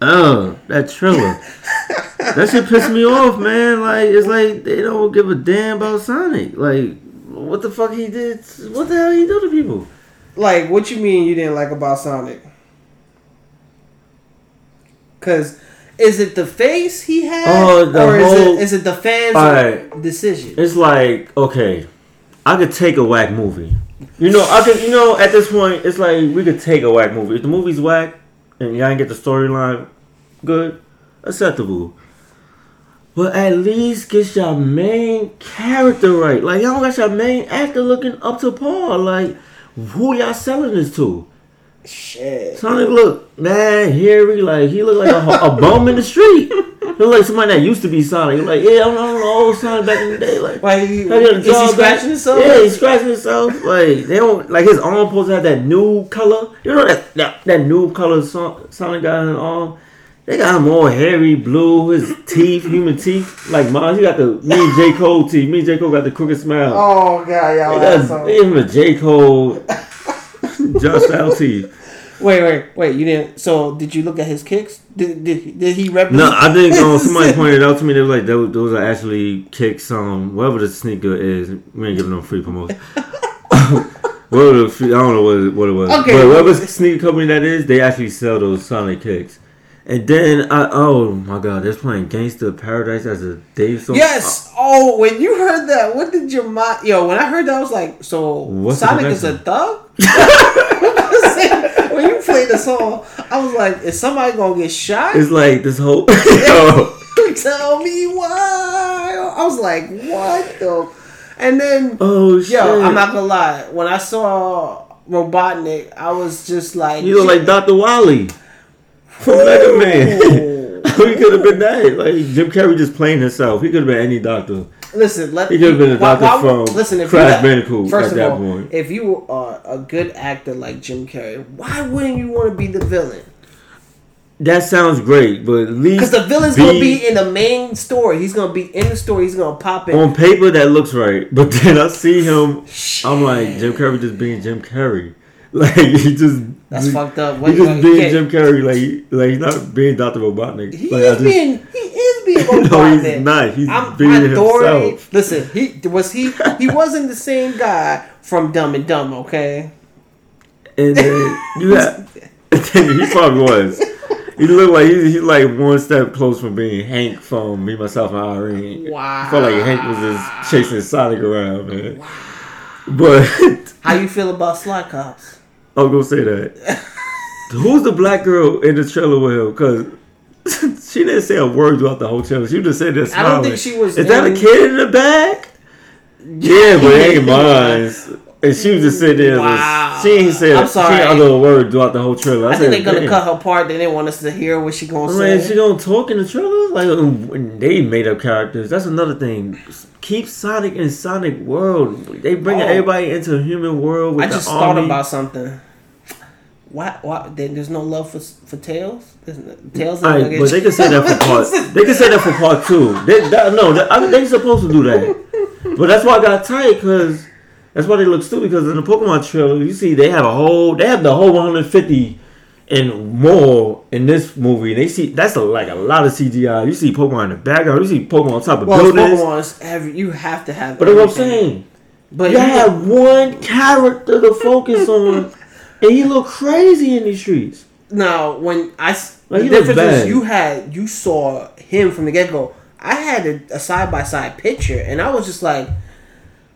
Oh, that trailer. that shit pissed me off, man. Like it's like they don't give a damn about Sonic. Like what the fuck he did? What the hell he do to people? Like, what you mean you didn't like about Sonic? Cause is it the face he had, Oh, or is whole- it is it the fans' Alright. decision? It's like okay, I could take a whack movie. You know, I could. You know, at this point, it's like we could take a whack movie. If the movie's whack and y'all ain't get the storyline good, acceptable. But at least get your main character right. Like y'all got your main actor looking up to par. Like who y'all selling this to? Shit. Sonic look mad, hairy, like he look like a, a bum in the street. He look like somebody that used to be Sonic. Like, yeah, I'm on the old Sonic back in the day. Like, he, is he scratching himself? Yeah, he's scratching himself. Like, they don't like his arm supposed to have that new color. You know that that, that new color Son- Sonic got in his arm. They got him all hairy, blue, his teeth, human teeth. Like mine, he got the me and J Cole teeth. Me and J Cole got the crooked smile. Oh god, y'all they got they him a J Cole, Just style teeth. Wait, wait, wait. You didn't. So, did you look at his kicks? Did did, did he represent? No, I think um, somebody pointed out to me. They were like, those, those are actually kicks. Um, whatever the sneaker is, we ain't giving them free promotion. whatever the I don't know what it, what it was. Okay. but whatever sneaker company that is, they actually sell those Sonic kicks. And then I, oh my god, they're playing Gangsta Paradise as a Dave song. Yes. Oh, when you heard that, what did your mind? Yo, when I heard that, I was like, so What's Sonic is a thug. when you played the song, I was like, is somebody gonna get shot? It's like this whole. Tell me why. I was like, what the? And then, oh shit! yo, I'm not gonna lie. When I saw Robotnik, I was just like, You look like Dr. Wally from Mega Man. He could have been that. Like Jim Carrey just playing himself. He could have been any doctor. Listen, let He could've been a why- why- from listen, if Crash you, Bandicoot First at of that all, point. if you are a good actor like Jim Carrey, why wouldn't you want to be the villain? that sounds great, but at least Because the villain's be- gonna be in the main story. He's gonna be in the story. He's gonna pop in. on paper that looks right, but then I see him. I'm like Jim Carrey just being Jim Carrey. Like he just That's he, fucked up. He just what- being. Jim Carrey. Like like he's not being Doctor Robotnik. He like, is just- being he being No, Robotnik. he's not. He's I'm, being authority. himself. Listen, he was he he wasn't the same guy from Dumb and Dumb. Okay, And then you he probably was. He looked like he's, he's like one step close from being Hank from Me, Myself, and Irene. Wow. I felt like Hank was just chasing Sonic around, man. Wow. But how you feel about Sly Cops? I was gonna say that. Who's the black girl in the trailer with him? Because she didn't say a word throughout the whole trailer. She just said this. I don't think she was Is that a kid in the back? Yeah, but it ain't mine. And she was just sitting there. Wow. She ain't said. I'm She sorry. ain't utter a word throughout the whole trailer. I, I think they're gonna "Damn." cut her part. They didn't want us to hear what she gonna I say. mean, she gonna talk in the trailer? Like um, they made up characters. That's another thing. Keep Sonic in Sonic World. They bring Oh. everybody into a human world with I the just thought army. about something. Why? Why? there- There's no love for for Tails. No, Tails. Right, but they can say that for part. They can say that for part two. They, that, no, that, I mean, they supposed to do that. But that's why I got tight because that's why they look stupid. Because in the Pokemon trailer, you see they have a whole, they have the whole 150 and more in this movie. They see that's a, like a lot of CGI. You see Pokemon in the background. You see Pokemon on top of well, buildings. Pokemon's every. You have to have. But what I'm saying. But You you have one character to focus on, and he look crazy in these streets. Now, when I Like, the difference is you had you saw him from the get go. I had a side by side picture, and I was just like,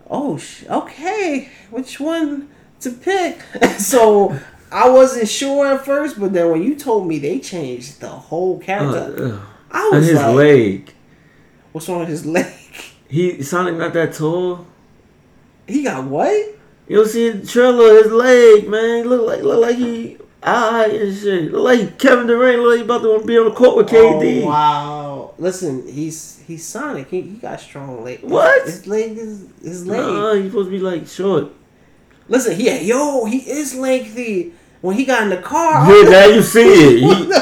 "Oh, sh- okay, which one to pick?" so I wasn't sure at first, but then when you told me they changed the whole character, Uh, I and was his like, leg. "What's wrong with his leg? He Sonic not that tall. He got what?" You don't see the trailer, his leg, man. Look like look like he eye and shit. Look like Kevin Durant. Look like he about to be on the court with KD. Oh, wow! Listen, he's he's Sonic. He, he got strong leg. What? His leg is his leg. Nah, he's supposed to be like short. Listen, yeah, yo, he is lengthy. When he got in the car, Yeah, now you see it.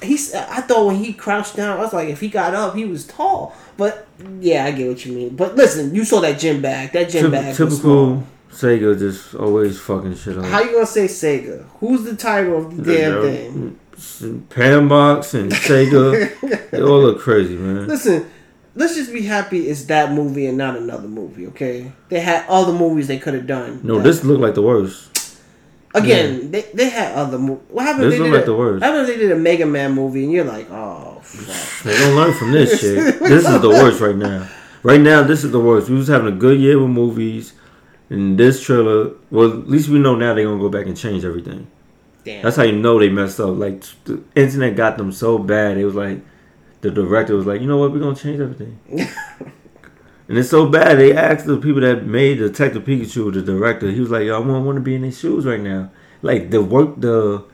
He, he's. I thought when he crouched down, I was like, if he got up, he was tall. But yeah, I get what you mean. But listen, you saw that gym bag. That gym typ- bag. Typical Sega, just always fucking shit up. How you gonna say Sega? Who's the title of the damn thing? Panbox and Sega, they all look crazy, man. Listen, let's just be happy it's that movie and not another movie. Okay, they had other movies they could have done. No, that- this looked like the worst. Again, they, they had other movies. What happened? This did like a, the worst. What happened they did a Mega Man movie and you're like, oh, fuck. They don't learn from this shit. This is the worst right now. Right now, this is the worst. We was having a good year with movies, and this trailer. Well, at least we know now they're gonna go back and change everything. Damn. That's how you know they messed up. Like the internet got them so bad. It was like the director was like, you know what, we're gonna change everything. and it's so bad. They asked the people that made Detective Pikachu, the director. He was like, yo, I want, want to be in their shoes right now. Like the work, the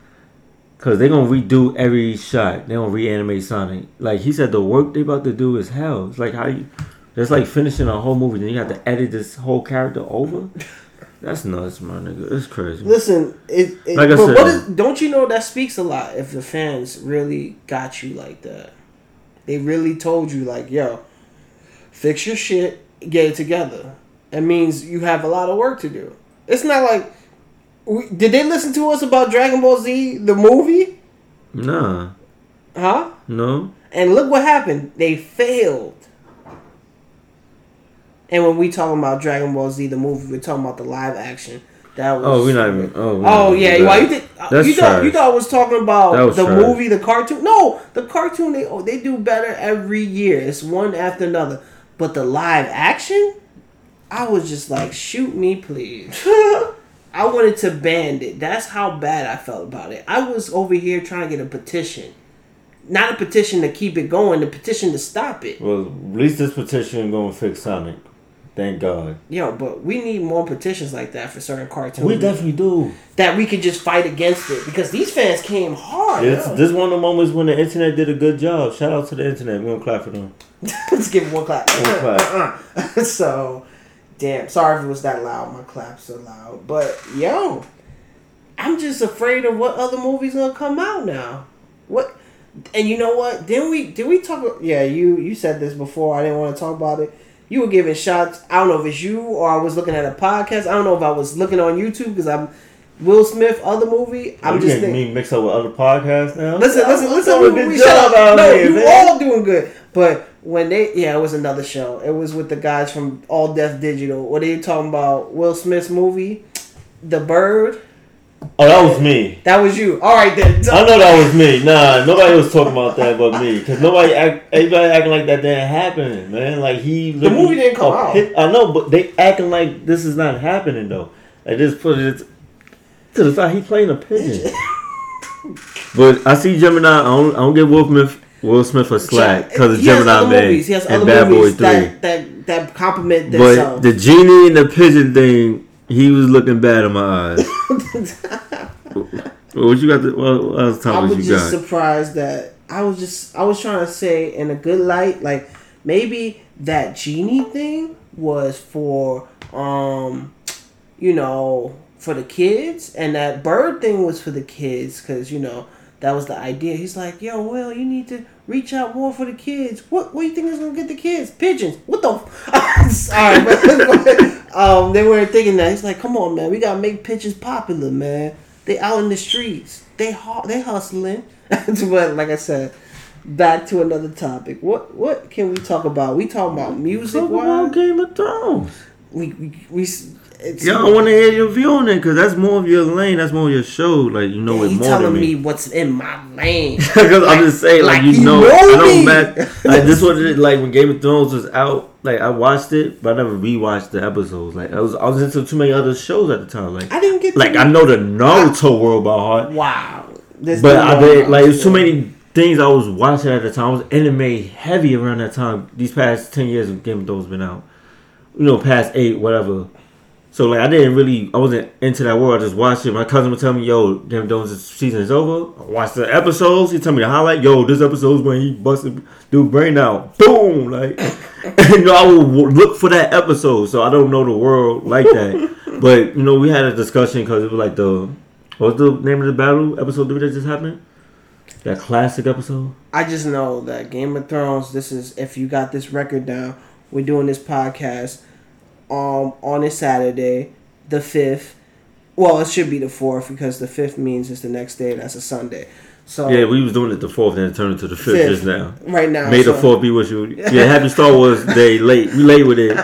Cause they're gonna redo every shot. They're gonna reanimate Sonic. Like he said, the work they about to do is hell. It's like how you. It's like finishing a whole movie, then you have to edit this whole character over. That's nuts, my nigga. It's crazy. Listen, it, it Like I but said- what is, don't you know that speaks a lot if the fans really got you like that? They really told you like, yo, fix your shit, get it together. It means you have a lot of work to do. It's not like we, did they listen to us about Dragon Ball Z the movie? Nah, Huh? no. And look what happened. They failed. And when we talking about Dragon Ball Z the movie, we're talking about the live action. That oh, was Oh, we're not even. Oh, Oh yeah, why you think uh, That's you thought you thought I was talking about was the trash. movie, the cartoon? No, the cartoon they oh, they do better every year. It's one after another. But the live action, I was just like, shoot me, please. I wanted to ban it. That's how bad I felt about it. I was over here trying to get a petition, not a petition to keep it going, the petition to stop it. Well, at least this petition gonna fix Sonic. Thank God. Yo, but we need more petitions like that for certain cartoons. We definitely do. that we could just fight against it because these fans came hard. This, yo. this one of the moments when the internet did a good job. Shout out to the internet. We're gonna clap for them. Let's give it one clap. One clap. Uh-uh. so, damn. Sorry if it was that loud. My clap's so loud. But yo, I'm just afraid of what other movies gonna come out now. What? And you know what? Didn't we? Did we talk? Yeah, you you said this before. I didn't want to talk about it. You were giving shots. I don't know if it's you or I was looking at a podcast. I don't know if I was looking on YouTube because I'm Will Smith other movie. Oh, I'm you just getting me mixed up with other podcasts now. Listen, listen, I'm listen. We, we good shut up. No, here, you man. all doing good. But when they, yeah, it was another show. It was with the guys from All Def Digital. What are you talking about? Will Smith's movie, The Bird. Oh, that was me. That was you. All right then. I know that was me. Nah, nobody was talking about that but me. Cause nobody, act, everybody acting like that didn't happen, man. Like he, The movie didn't come oh, out. I know, but they acting like this is not happening though. I just put it to the side. He playing a pigeon. but I see Gemini. I don't, I don't give Will Smith Will Smith a slack because of Gemini other Man movies. He has and Bad Boy Three. that that that compliment But themselves. the genie and the pigeon thing, he was looking bad in my eyes. What you got? The, what, what else I was you just got? surprised that I was just I was trying to say in a good light, like maybe that genie thing was for um you know for the kids, and that bird thing was for the kids because you know that was the idea. He's like, yo, well, you need to reach out more for the kids. What what do you think is gonna get the kids? Pigeons. What the? F- Sorry, but, um, they weren't thinking that. He's like, come on, man, we gotta make pigeons popular, man. They out in the streets. They hu- they hustling. but like I said, back to another topic. What what can we talk about? We talk about music. Talk about Game of Thrones. We we we. It's, Yeah, I want to hear your view on it because that's more of your lane. That's more of your show. Like you know Yeah, it more telling than me me. what's in my lane. Because I'm just saying, like, like you know, know I don't match. Like this is. Like when Game of Thrones was out, like I watched it, but I never rewatched the episodes. Like I was, I was into too many other shows at the time. Like I didn't get like I know the Naruto world by heart, Wow. This but I did like it was too many things I was watching at the time. I was anime heavy around that time. These past ten years of Game of Thrones been out. You know, past eight, whatever. So like I didn't really, I wasn't into that world. I just watched it. My cousin would tell me, "Yo, of Thrones season is over." I watched the episodes. He tell me the highlight. Yo, this episode's when he busted dude brain out. Boom! Like, you know, I would look for that episode. So I don't know the world like that. but you know, we had a discussion because it was like the what was the name of the battle episode three that just happened? That classic episode. I just know that Game of Thrones. This is if you got this record down. We're doing this podcast um on a Saturday, the fifth. Well, it should be the fourth because the fifth means it's the next day. That's a Sunday. So Yeah, we was doing it the fourth, then it turned into the fifth, Fifth. just now. right now, May the fourth be with you. Yeah, happy Star Wars Day. Late, we late with it,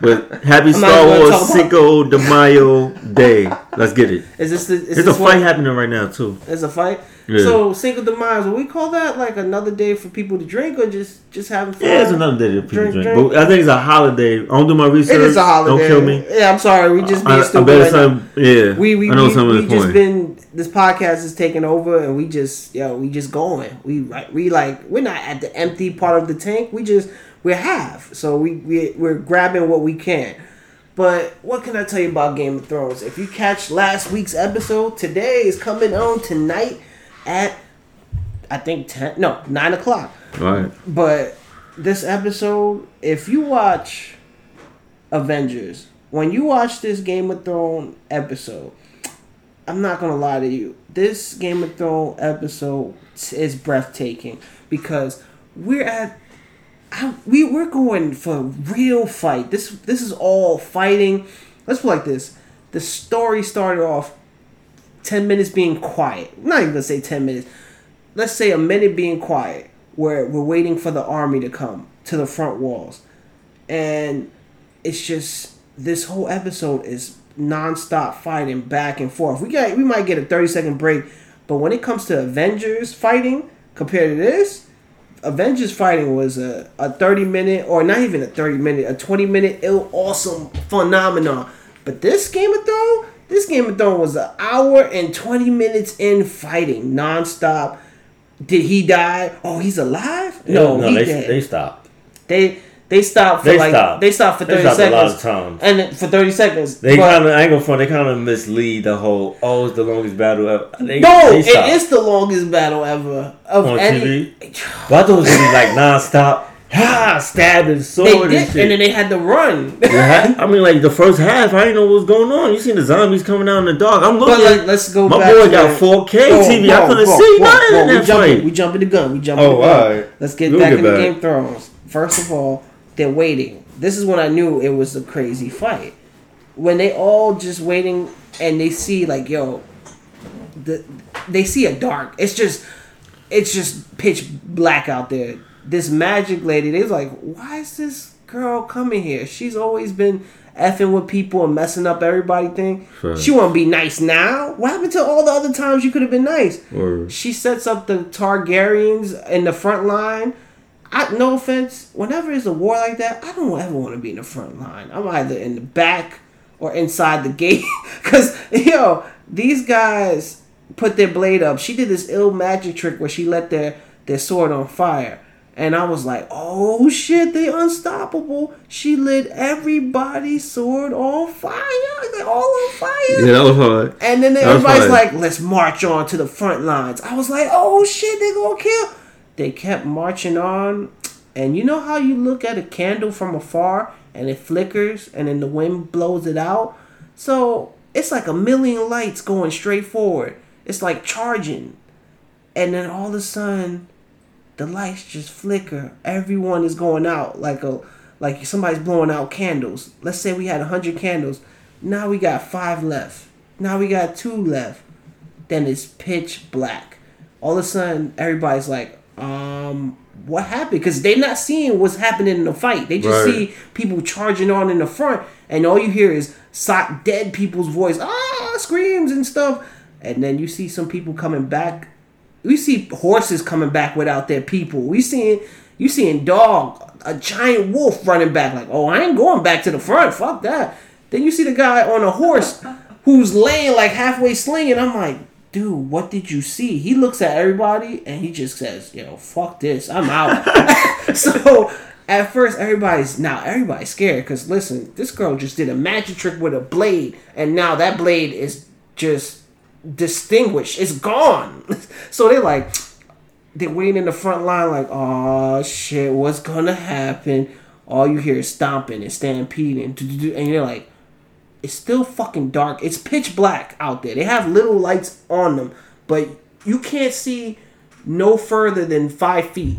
but happy I'm Star Wars Cinco de Mayo Day. Let's get it. Is this the? Is There's a fight what- happening right now too. There's a fight. Yeah. So Cinco de Mayo, will we call that like another day for people to drink or just just having fun? Yeah, it's another day that people Drink, drink, drink. but I think it's a holiday. I don't do my research. It is a holiday. Don't kill me. Yeah, I'm sorry. We just being I, I stupid. bet right it's some. Yeah, We we I know we, some of we just point. been this podcast is taking over and we just yo we just going. We right we like we're not at the empty part of the tank. We just we're half. So we we we're grabbing what we can. But what can I tell you about Game of Thrones? If you catch last week's episode, today is coming on tonight at I think ten no nine o'clock. Right. But this episode, if you watch Avengers, when you watch this Game of Thrones episode, I'm not gonna lie to you. This Game of Thrones episode is breathtaking because we're at I, we we're going for real fight. This this is all fighting. Let's put like this: the story started off ten minutes being quiet. Not even gonna say ten minutes. Let's say a minute being quiet, where we're waiting for the army to come to the front walls, and it's just this whole episode is nonstop fighting back and forth. We got we might get a thirty second break, but when it comes to Avengers fighting compared to this, Avengers fighting was a, a 30 minute or not even a 30 minute, a 20 minute ill awesome phenomenon. But this Game of Thrones, this Game of Thrones was an hour and 20 minutes in fighting nonstop. Did he die? Oh, he's alive? No, no, he they dead. they stopped. They they stopped for They like stopped. they stopped for They thirty stopped a lot seconds, of times. and for thirty seconds. They but- kind of, I ain't gonna front. They kind of mislead the whole. Oh, it's the longest battle ever. They, no, they it is the longest battle ever of On any. But I thought it was gonna be like nonstop. ha, stabbed and sword did, and and, then they had to run. Yeah, I mean, like the first half, I didn't know what was going on. You seen the zombies coming out in the dark. I'm But looking. let, us go my back. boy got that. 4K Whoa, TV. I whoa, couldn't whoa, see nothing in we that jumping, fight. We jumping the gun. We jumping Oh, the gun. alright. Let's get We'll back get into back. Game of Thrones. First of all, they're waiting. This is when I knew it was a crazy fight. When they all just waiting and they see like, yo, the they see a dark. It's just it's just pitch black out there. This magic lady, was like, why is this girl coming here? She's always been effing with people and messing up everybody thing. Sure. She want to be nice now. What happened to all the other times you could have been nice? Or She sets up the Targaryens in the front line. I, no offense, whenever there's a war like that, I don't ever want to be in the front line. I'm either in the back or inside the gate. Cause yo, these guys put their blade up. She did this ill magic trick where she let their their sword on fire. And I was like, oh shit, they unstoppable. She lit everybody's sword on fire. They're all on fire. yeah, that was hard. And then everybody's like, let's march on to the front lines. I was like, oh shit, they gonna kill. They kept marching on. And you know how you look at a candle from afar and it flickers and then the wind blows it out? So it's like a million lights going straight forward. It's like charging. And then all of a sudden, the lights just flicker. Everyone is going out like a like somebody's blowing out candles. Let's say we had a hundred candles. Now we got five left. Now we got two left. Then it's pitch black. All of a sudden, everybody's like, um, what happened? Because they're not seeing what's happening in the fight. They just Right. see people charging on in the front, and all you hear is so- dead people's voice, ah, screams and stuff. And then you see some people coming back we see horses coming back without their people. We seeing you seeing dog, a giant wolf running back. Like, oh, I ain't going back to the front. Fuck that. Then you see the guy on a horse who's laying like halfway slinging. I'm like, dude, what did you see? He looks at everybody and he just says, yo, fuck this. I'm out. so at first everybody's now everybody's scared because listen, this girl just did a magic trick with a blade, and now that blade is just distinguished. It's gone. So they're like, they're waiting in the front line, like, oh shit, what's gonna happen? All you hear is stomping and stampeding, and you're like, it's still fucking dark. It's pitch black out there. They have little lights on them, but you can't see no further than five feet.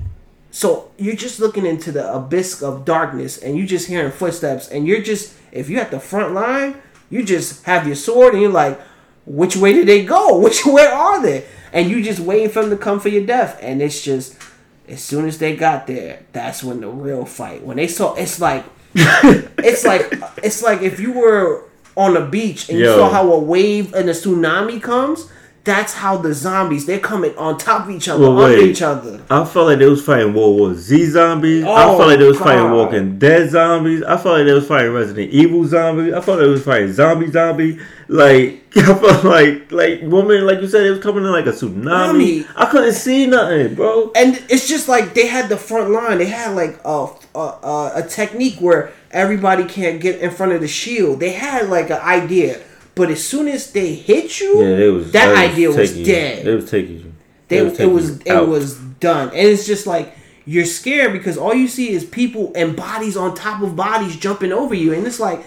So you're just looking into the abyss of darkness, and you're just hearing footsteps, and you're just if you're at the front line, you just have your sword, and you're like, which way did they go? Which where are they? And you just waiting for them to come for your death, and it's just as soon as they got there, that's when the real fight. When they saw, it's like it's like it's like if you were on a beach and you saw how a wave and a tsunami comes. That's how the zombies they're coming on top of each other, Well, under each other. I felt like they was fighting World War Z zombies. I Oh, felt like they was fighting oh, God. Walking Dead zombies. I felt like they was fighting Resident Evil zombies. I felt like they was fighting zombie zombie. Like I felt like like woman, like you said, it was coming in like a tsunami. Tsunami. I couldn't see nothing, bro. and it's just like they had the front line. They had like a a, a, a technique where everybody can't get in front of the shield. They had like an idea, but as soon as they hit you, Yeah, it was that they idea was taking you- dead. They was taking you. They, They was it was it out. was done, and it's just like you're scared because all you see is people and bodies on top of bodies jumping over you, and it's like,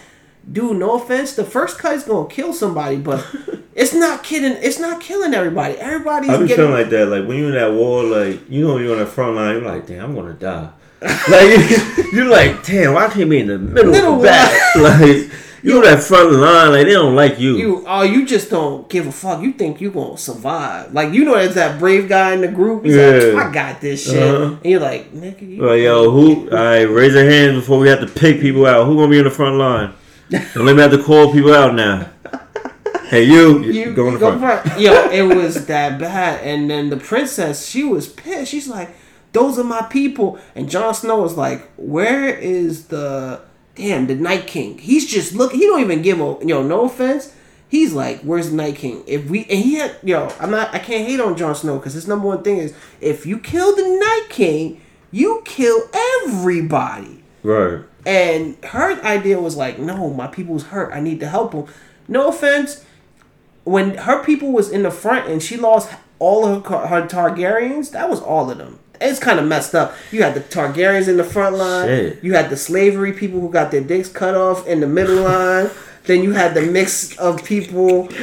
dude, no offense, the first cut is gonna kill somebody, but it's not kidding. It's not killing everybody. Everybody's I be getting feeling like that. Like when you're in that war, like you know you're on the front line. You're like, damn, I'm gonna die. like you're like, damn, I can't be in the middle, Middle of the back. like you on that front line, like they don't like you. you. Oh, you just don't give a fuck. You think you gonna survive? Like you know, there's that brave guy in the group. He's Yeah. like, I got this shit, Uh-huh. and you're like, nigga, you Like yo, who? All right, raise your hands before we have to pick people out. Who gonna be in the front line? Don't let me have to call people out now. Hey, you, you go in the go front. front. Yo, it was that bad. And then the princess, she was pissed. She's like, "Those are my people." And Jon Snow is like, "Where is the damn the Night King?" He's just looking. He don't even give a yo. No offense. He's like, "Where's the Night King?" If we and he had yo, I'm not. I can't hate on Jon Snow because his number one thing is if you kill the Night King, you kill everybody. Right. And her idea was like, no, my people's hurt. I need to help them. No offense. When her people was in the front and she lost all of her, her Targaryens, that was all of them. It's kind of messed up. You had the Targaryens in the front line. Shit. You had the slavery people who got their dicks cut off in the middle line. Then you had the mix of people.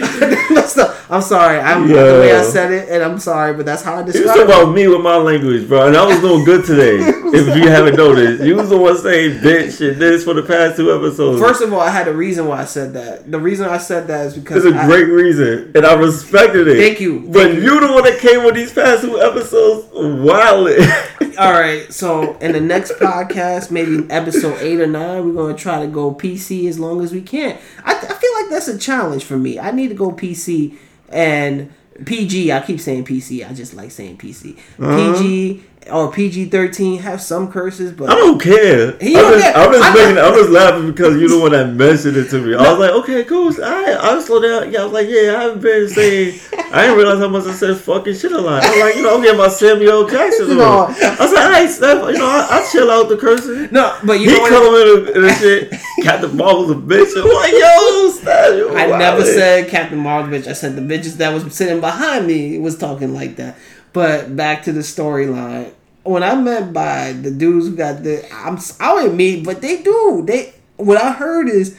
I'm sorry, I'm the way I said it, and I'm sorry, but that's how I You was describe talking about me with my language, bro, and I was doing good today. if you haven't noticed, you was the one saying bitch and this for the past two episodes. First of all, I had a reason why I said that. The reason I said that is because it's a I- great reason, and I respected it. Thank you. But Thank you. you the one that came with these past two episodes, wildin'. All right, so in the next podcast, maybe episode eight or nine, we're gonna try to go PC as long as we can. I, I feel like that's a challenge for me. I need to go PC and PG. I keep saying PC. I just like saying PC. Uh-huh. PG or PG thirteen have some curses, but I don't care. He I'm don't just, care. I'm just I making. I'm just laughing because you're the one that mentioned it to me. I was like, okay, cool. I I slow down. Yeah, I was like, yeah, I haven't been saying. I didn't realize how much I said fucking shit a lot. I was like, you know, I'm getting my Samuel Jackson. No. I was like, hey, Steph, you know, I, I chill out the cursing. no, but you He know what? come in and, and shit. Captain Marvel's a bitch. I'm like, yo, Steph, you I never said Captain Marvel bitch. I said the bitches that was sitting behind me was talking like that. But back to the storyline. When I met by the dudes who got the, I'm I wouldn't meet, but they do. They what I heard is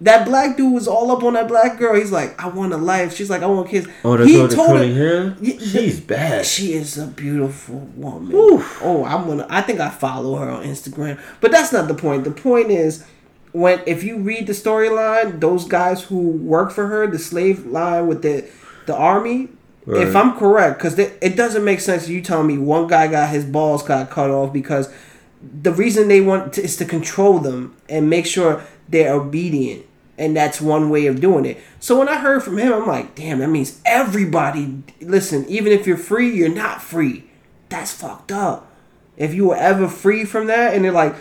that black dude was all up on that black girl. He's like, I want a life. She's like, I want kids. Oh, the he girl with the told her. Yeah, She's bad. she is a beautiful woman. Oof. Oh, I'm gonna. I think I follow her on Instagram, but that's not the point. The point is when if you read the storyline, those guys who work for her, the slave line with the the army. If I'm correct, because it doesn't make sense. You telling me one guy got his balls got cut off because the reason they want to, is to control them and make sure they're obedient and that's one way of doing it. So when i heard from him i'm like damn that means everybody listen even if you're free you're not free. That's fucked up. If you were ever free from that and they're like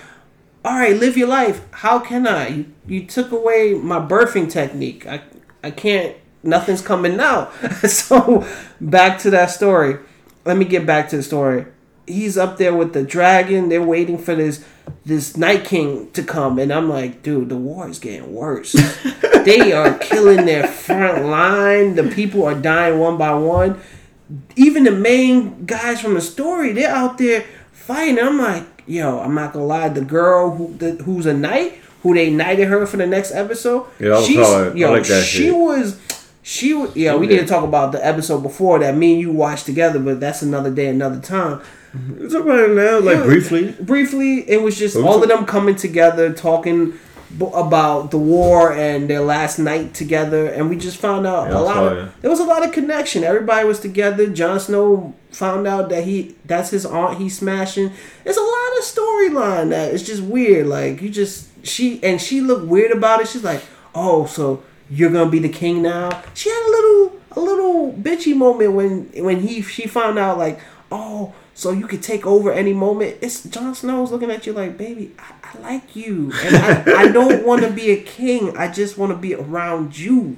all right live your life. How can i? You, you took away my birthing technique. I i can't nothing's coming out. So back to that story. Let me get back to the story. He's up there with the dragon. They're waiting for this this night king to come. And i'm like dude the war is getting worse. They are killing their front line. The people are dying one by one. Even the main guys from the story they're out there fighting. I'm like yo i'm not gonna lie. The girl who the, who's a knight who they knighted her for the next episode Yeah, she's- yo like that she shit. was she yeah we didn't talk about the episode before that me and you watched together but that's another day another time. Talk about it now, like Yeah. briefly. briefly it was just all of them coming together talking b- about the war and their last night together and we just found out Yeah, a lot of, there was a lot of connection. Everybody was together. Jon Snow found out that he that's his aunt he's smashing. It's a lot of storyline that it's just weird like you just she and she looked weird about it. She's like oh so you're gonna be the king now? She had a little a little bitchy moment when when he she found out like oh so you could take over any moment. It's Jon Snow's looking at you like baby I, I like you. And I, I don't want to be a king. I just want to be around you.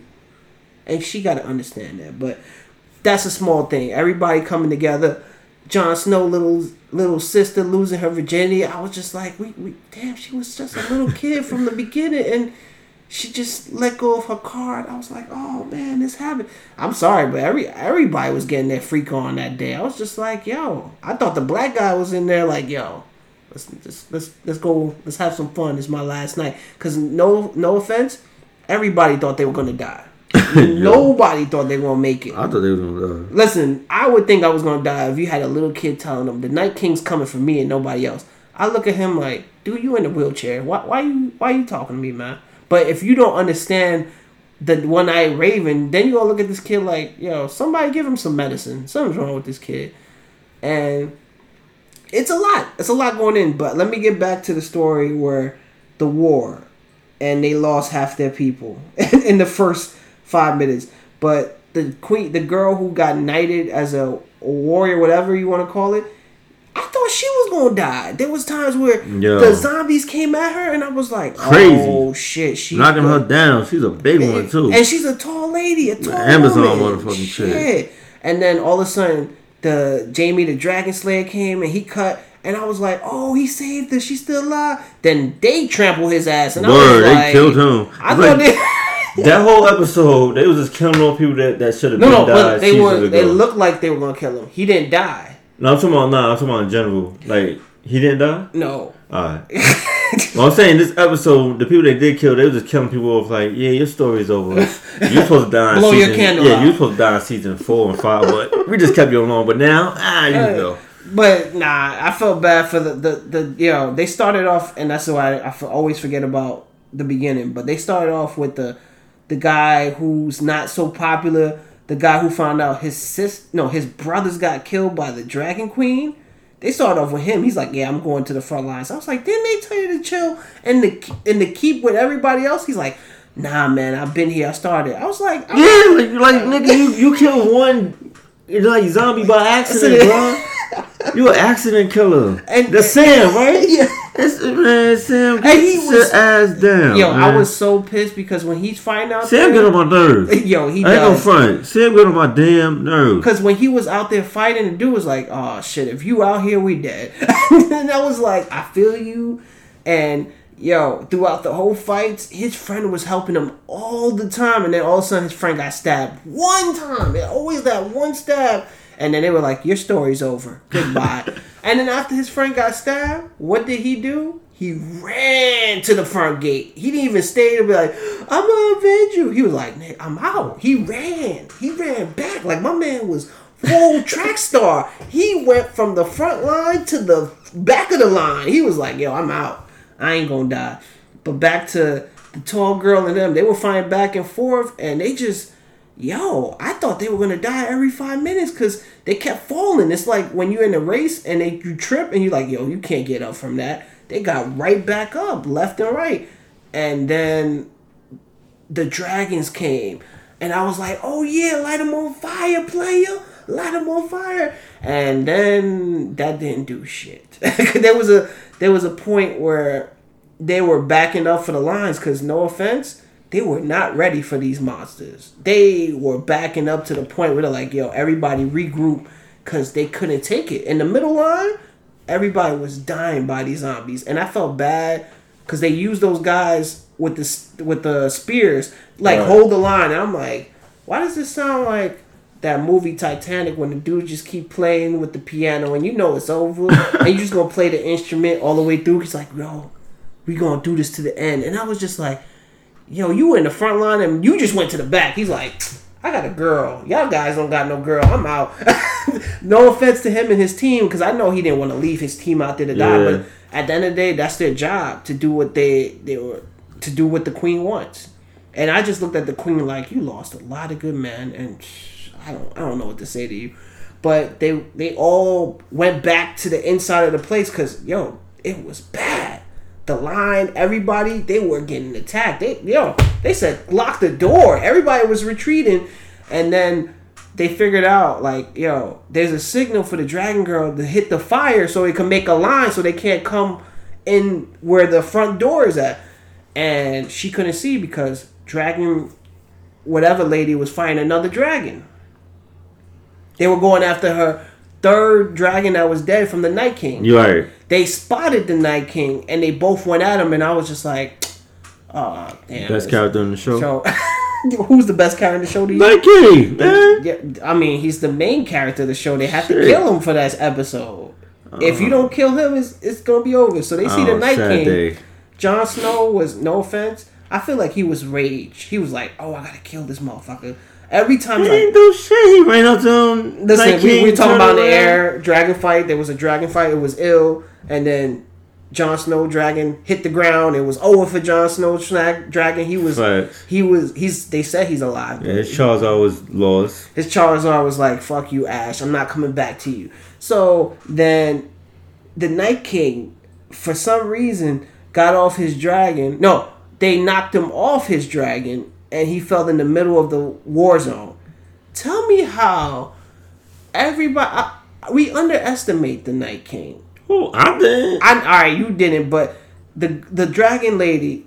And she got to understand that. But that's a small thing. Everybody coming together. Jon Snow little little sister losing her virginity. I was just like we, we damn she was just a little kid from the beginning. And she just let go of her card. I was like, oh man, this happened. I'm sorry, but every everybody was getting their freak on that day. I was just like, yo, I thought the black guy was in there like, yo, let's let's let's, let's go, let's have some fun. It's my last night. Cause no no offense, everybody thought they were gonna die. Nobody thought they were gonna make it. I thought they were gonna. Uh, Listen, I would think I was gonna die if you had a little kid telling them the Night King's coming for me and nobody else. I look at him like, dude, you in the wheelchair. Why, why you, why you talking to me, man? But if you don't understand the one eyed Raven, then you gonna look at this kid like, yo, somebody give him some medicine. Something's wrong with this kid, and it's a lot. It's a lot going in. But let me get back to the story where the war, and they lost half their people in the first five minutes. But the queen, the girl who got knighted as a warrior, whatever you want to call it, I thought she was gonna die. There was times where Yo. the zombies came at her, and I was like, Crazy. "Oh shit!" She's knocking her down. She's a big one too. and she's a tall lady, a tall Amazon woman. motherfucking chick. Shit. And then all of a sudden, the Jamie the Dragon Slayer came and he cut, and I was like, "Oh, he saved her. She's still alive." Then they trample his ass, and I Word, was they killed him. I thought like- they. that whole episode, they was just killing all people that, that should have No, been no, died but they were. ago. They looked like they were gonna kill him. He didn't die. No, I'm talking about nah. I'm talking about in general. Like he didn't die. No. Alright. well, I'm saying this episode, the people they did kill, they were just killing people off. Like, yeah, your story's over. You're supposed to die. In Blow your season, candle Yeah, you're supposed to die in season four and five, but we just kept you along. But now, ah, you can go. But nah, I felt bad for the the, the you know they started off, and that's why I always forget about the beginning. But they started off with the the guy who's not so popular, the guy who found out his sis no his brothers got killed by the Dragon Queen. They started off with him. He's like, "Yeah, I'm going to the front lines." I was like, "Didn't they tell you to chill and to and to keep with everybody else?" He's like, "Nah, man, I've been here. I started." I was like, I'm- Yeah, like, like nigga, you you killed one like zombie by accident, bro. You an accident killer. And- And the Sam, right? Yeah. It's, man, Sam, And he sit was- ass down. Yo, I was so pissed because when he's fighting out, Sam there- get on my nerves. Yo, he I ain't gonna front. Sam get on my damn nerves. Because when he was out there fighting, the dude was like, "Oh shit, if you out here, we dead." and I was like, "I feel you." And yo, throughout the whole fights, his friend was helping him all the time, and then all of a sudden, his friend got stabbed one time. It always that one stab, and then they were like, "Your story's over. Goodbye." and then after his friend got stabbed, what did he do? He ran to the front gate. He didn't even stay to be like, I'm gonna avenge you. He was like, "Nigga, I'm out. He ran. He ran back. Like my man was full track star. He went from the front line to the back of the line. He was like, yo, I'm out. I ain't gonna die. But back to the tall girl and them, they were fighting back and forth, and they just yo, I thought they were gonna die every five minutes because they kept falling. It's like when you're in a race and they you trip and you're like, yo, you can't get up from that. They got right back up, left and right. And then the dragons came. And I was like, oh yeah, light them on fire, player. Light them on fire. And then that didn't do shit. there was a there was a point where they were backing up for the lines because no offense, they were not ready for these monsters. They were backing up to the point where they're like, yo, everybody regroup because they couldn't take it. In the middle line, everybody was dying by these zombies. And I felt bad because they used those guys with the with the spears, like Right. hold the line. And I'm like, why does this sound like that movie Titanic when the dude just keep playing with the piano and you know it's over and you just gonna play the instrument all the way through? He's like, yo, we gonna do this to the end. And I was just like, yo, you were in the front line and you just went to the back. He's like, I got a girl. Y'all guys don't got no girl. I'm out. no offense to him and his team, because I know he didn't want to leave his team out there to die. Yeah. But at the end of the day, that's their job to do what they they were to do what the queen wants. And I just looked at the queen like, you lost a lot of good men, and I don't I don't know what to say to you. But they they all went back to the inside of the place because yo, it was bad. The line, everybody, they were getting attacked. They yo, they said lock the door. Everybody was retreating, and then they figured out like yo, there's a signal for the dragon girl to hit the fire so it can make a line so they can't come in where the front door is at. And she couldn't see because dragon, whatever lady was fighting another dragon. They were going after her third dragon that was dead from the Night King You right. they spotted the Night King and they both went at him, and I was just like, oh, damn. Best character in the show. So, who's the best character in the show to you? Night King, man. Yeah, I mean, he's the main character of the show. They have to kill him for that episode. if you uh-huh. don't kill him, it's, it's gonna be over. So they see the Oh, Night sad King. day. Jon Snow was no offense. I feel like he was rage. He was like, "Oh, I gotta kill this motherfucker." Every time, He like, didn't do shit. He ran up to him. Listen, Night we, King we talking about in the air dragon fight. There was a dragon fight. It was ill, and then Jon Snow dragon hit the ground. It was over for Jon Snow snag, dragon. He was Facts. he was he's. They said he's alive. Yeah, his Charizard was lost. His Charizard was like, "Fuck you, Ash. I'm not coming back to you." So then, the Night King, for some reason, got off his dragon. No, they knocked him off his dragon, and he fell in the middle of the war zone. Tell me how everybody I, we underestimate the Night King. Oh, I did. I, all right, you didn't, but the the dragon lady,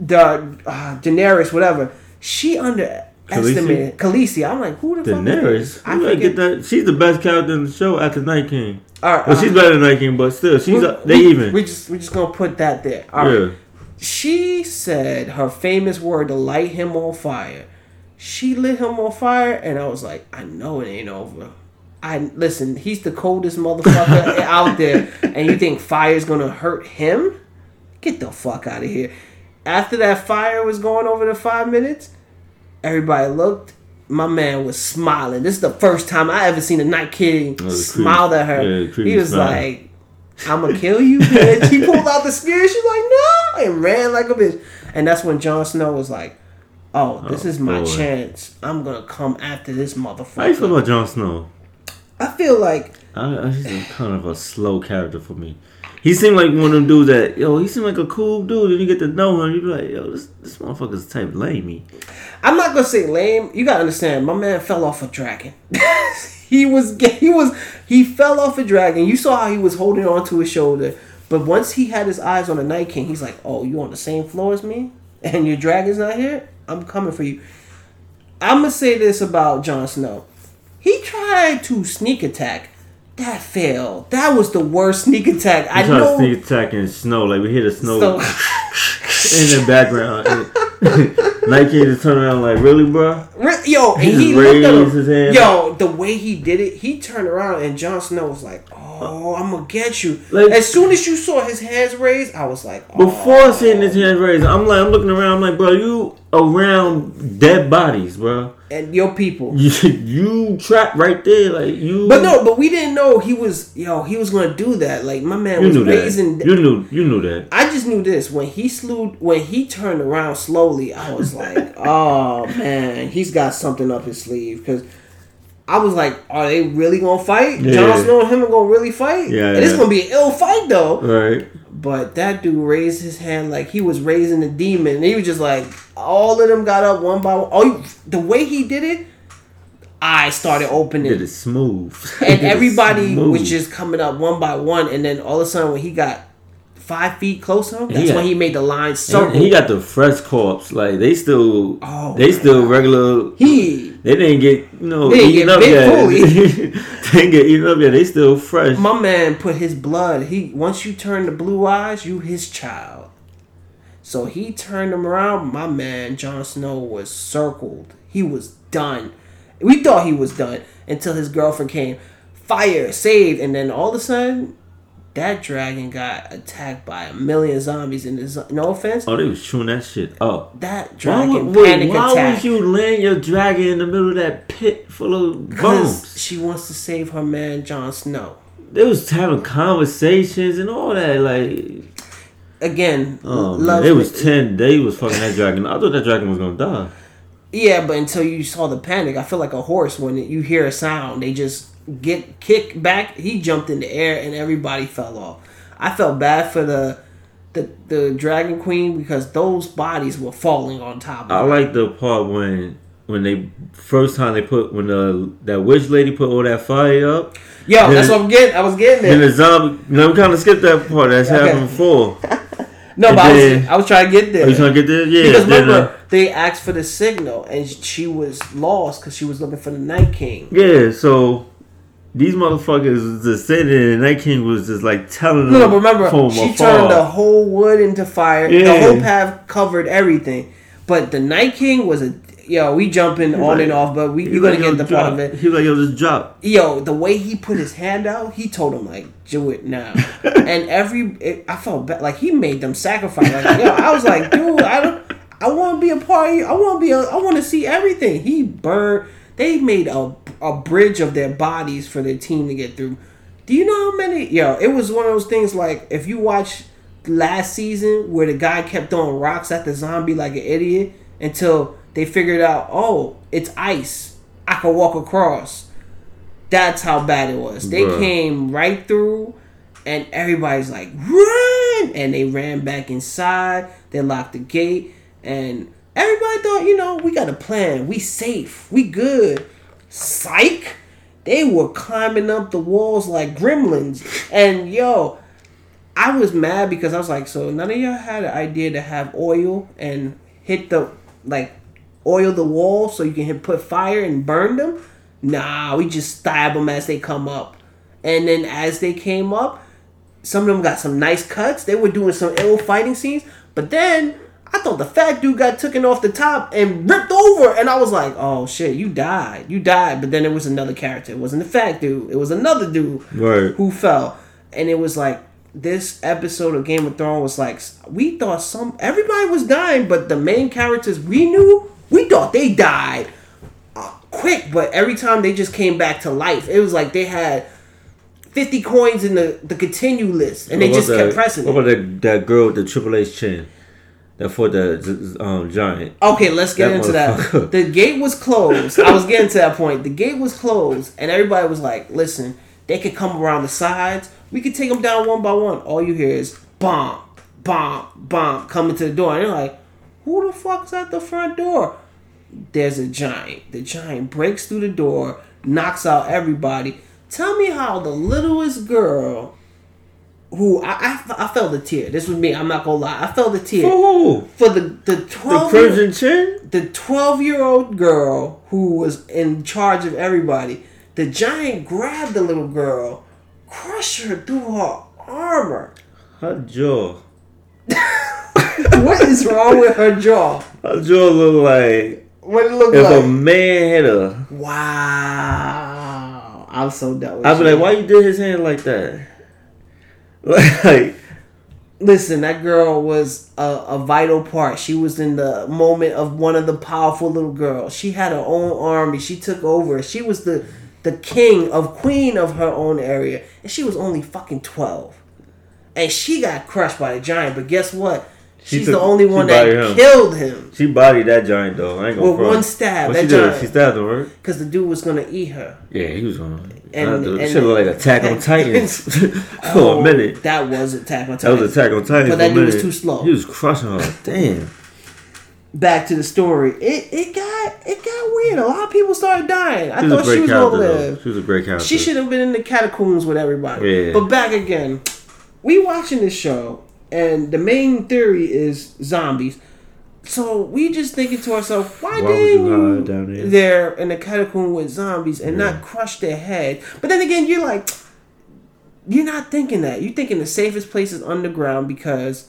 the uh, Daenerys, whatever, she underestimated Khaleesi. I'm like, who the fuck? Daenerys. Is I You gotta forget. get that. She's the best character in the show after Night King. All right, Well, she's uh, better than Night King, but still, she's we- a, they we, even. We just we just gonna put that there. All right. She said her famous word to light him on fire. She lit him on fire, and I was like, I know it ain't over. I listen. He's the coldest motherfucker out there, and you think fire's gonna hurt him? Get the fuck out of here. After that fire was going over the five minutes, everybody looked. My man was smiling. This is the first time I ever seen a Night King Oh, the creep- at her. yeah, he was smile. like, "I'm gonna kill you." And she pulled out the spear. She's like, "No!" and ran like a bitch. And that's when Jon Snow was like, "Oh, this Oh, is my boy. chance. I'm gonna come after this motherfucker. How you feel about Jon Snow? I feel like I, I, he's kind of a slow character for me. He seemed like one of them dudes that yo. He seemed like a cool dude, and you get to know him. You be like, yo, this this motherfucker's type lamey. I'm not gonna say lame. You gotta understand, my man fell off a dragon. he was he was he fell off a dragon. You saw how he was holding on to his shoulder. But once he had his eyes on the Night King, he's like, "Oh, you on the same floor as me, and your dragon's not here. I'm coming for you." I'm gonna say this about Jon Snow. He tried to sneak attack. That failed. That was the worst sneak attack. I I know. sneak attack in snow. Like we hear the snow So, in the background. King just turn around like, really, bro? Yo, and He he looked at raised him. his hand. Yo, the way he did it, he turned around and Jon Snow was like, "Oh, Oh, I'm gonna get you." Like- as soon as you saw his hands raised, I was like, oh. Before seeing his hands raised, I'm like, I'm looking around. I'm like, bro, you around dead bodies, bro. and your people." You, you trapped right there, like you. But no, but we didn't know he was yo. He was gonna do that. Like my man you was knew that. raising. You knew, you knew that. I just knew this when he slew when he turned around slowly. I was like, "Oh man, he's got something up his sleeve." Because I was like, "Are they really gonna fight? Yeah. Jon Snow and him are gonna really fight? Yeah, and it's gonna be an ill fight though." Right. But that dude raised his hand like he was raising the demon. And he was just like, all of them got up one by one. Oh, the way he did it, I started opening. Did it smooth. and everybody smooth. was just coming up one by one. And then all of a sudden, when he got five feet closer, that's got- when he made the line circle. he got the fresh corpse. Like they still, Oh, they still regular. he, They didn't get you know They didn't eaten get up yet. they didn't get eaten up yet. They still fresh. my man put his blood. He once you turn the blue eyes, you his child. So he turned him around. My man Jon Snow was circled. He was done. We thought he was done until his girlfriend came. Fire saved, and then all of a sudden, that dragon got attacked by a million zombies. And this, no offense, Oh, they was chewing that shit up. that Why, dragon would, wait, why attack. would you land your dragon in the middle of that pit full of bones? she wants to save her man Jon Snow. They was having conversations and all that. Like, Again, oh, love it was ten. They was fucking that dragon. I thought that dragon was gonna die. Yeah, but until you saw the panic, I feel like a horse when you hear a sound, they just get kicked back. He jumped in the air and everybody fell off. I felt bad for the the, the dragon queen because those bodies were falling on top I of her. like the part when when they first time they put when the that witch lady put all that fire up. Yo, then- that's what I'm getting. I was getting Then there. the zombie. You know, we kind of skipped that part. That's Okay. happened before. No, and but I was, I was trying to get there. Are you trying to get there? Yeah. because then, remember, uh, they asked for the signal and she was lost because she was looking for the Night King. yeah. So these motherfuckers was just sitting there, and Night King was just like telling No, them. no, but remember, she turned the whole wood into fire. Yeah. The whole path covered everything. But the Night King was a yo. We jumping on like- and off, but we you're gonna get the part of it. He was like, yo, just drop. Yo, the way he put his hand out, he told him like, "Do it now." and every, it, I felt bad, like he made them sacrifice. Like, yo, I was like, dude, I don't, I want to be a part. Of you. I want to be. A, I want to see everything. He burned. They made a a bridge of their bodies for their team to get through. Do you know how many? Yo, it was one of those things. Like if you watch last season where the guy kept throwing rocks at the zombie like an idiot until they figured out, oh, it's ice. I can walk across. That's how bad it was. They Bruh. came right through, and everybody's like, run! And they ran back inside. They locked the gate, and everybody thought, you know, we got a plan. We safe. We good. Psych! They were climbing up the walls like gremlins. And yo, I was mad because I was like, so none of y'all had an idea to have oil and hit the like oil the wall so you can hit, put fire and burn them. Nah, we just stab them as they come up, and then as they came up, some of them got some nice cuts. They were doing some ill fighting scenes, but then I thought the fat dude got taken off the top and ripped over, and I was like, "Oh shit, you died, you died." But then it was another character. It wasn't the fat dude. It was another dude Right. who fell, and it was like this episode of Game of Thrones was like we thought some everybody was dying, but the main characters we knew we thought they died uh, quick, but every time they just came back to life. It was like they had. 50 coins in the, the continue list and they just about kept pressing What it. about that, that girl with the Triple H chin? That fought the um, giant. Okay, let's get That into that. The gate was closed. I was getting to that point. The gate was closed, and everybody was like, "Listen, they could come around the sides. We could take them down one by one." All you hear is bomb, bomb, bomb coming to the door, and you're like, "Who the fuck's at the front door?" There's a giant. The giant breaks through the door, knocks out everybody. Tell me how the littlest girl, who I, I, I felt a tear. This was me. I'm not gonna lie. I felt a tear For who? for the the twelve The twelve Crimson Chin? the 12 year old girl who was in charge of everybody, the giant grabbed the little girl, crushed her through her armor. Her jaw. what is wrong with her jaw? Her jaw look like What it look if like? a man hit her. wow. I'm so done with I'd be like, why you did his hand like that? Like, Listen, that girl was a, a vital part. She was in the moment of one of the powerful little girls. She had her own army. She took over. She was the the king of queen of her own area, and she was only fucking twelve. And she got crushed by the giant. But guess what? She She's took- the only one that him. killed him she bodied that giant though. I ain't gonna with front. one stab. What That she did? giant, She stabbed him, right? because the dude was gonna eat her. Yeah, he was on. And- uh, And, and- shit look like Attack on Titans for Oh, a minute. That was Attack on Titans. That was Attack on Titans. But that dude was too slow. He was crushing her. Damn. back to the story. It it got it got weird. A lot of people started dying. I She thought she was gonna live. She was a great character. She should have been in the catacombs with everybody. Yeah. But back again, we watching this show, and the main theory is zombies. So we just thinking to ourselves, why, Why didn't you there? in the catacomb with zombies and not crush their head? But then again, you're like, you're not thinking that. You're thinking the safest place is underground because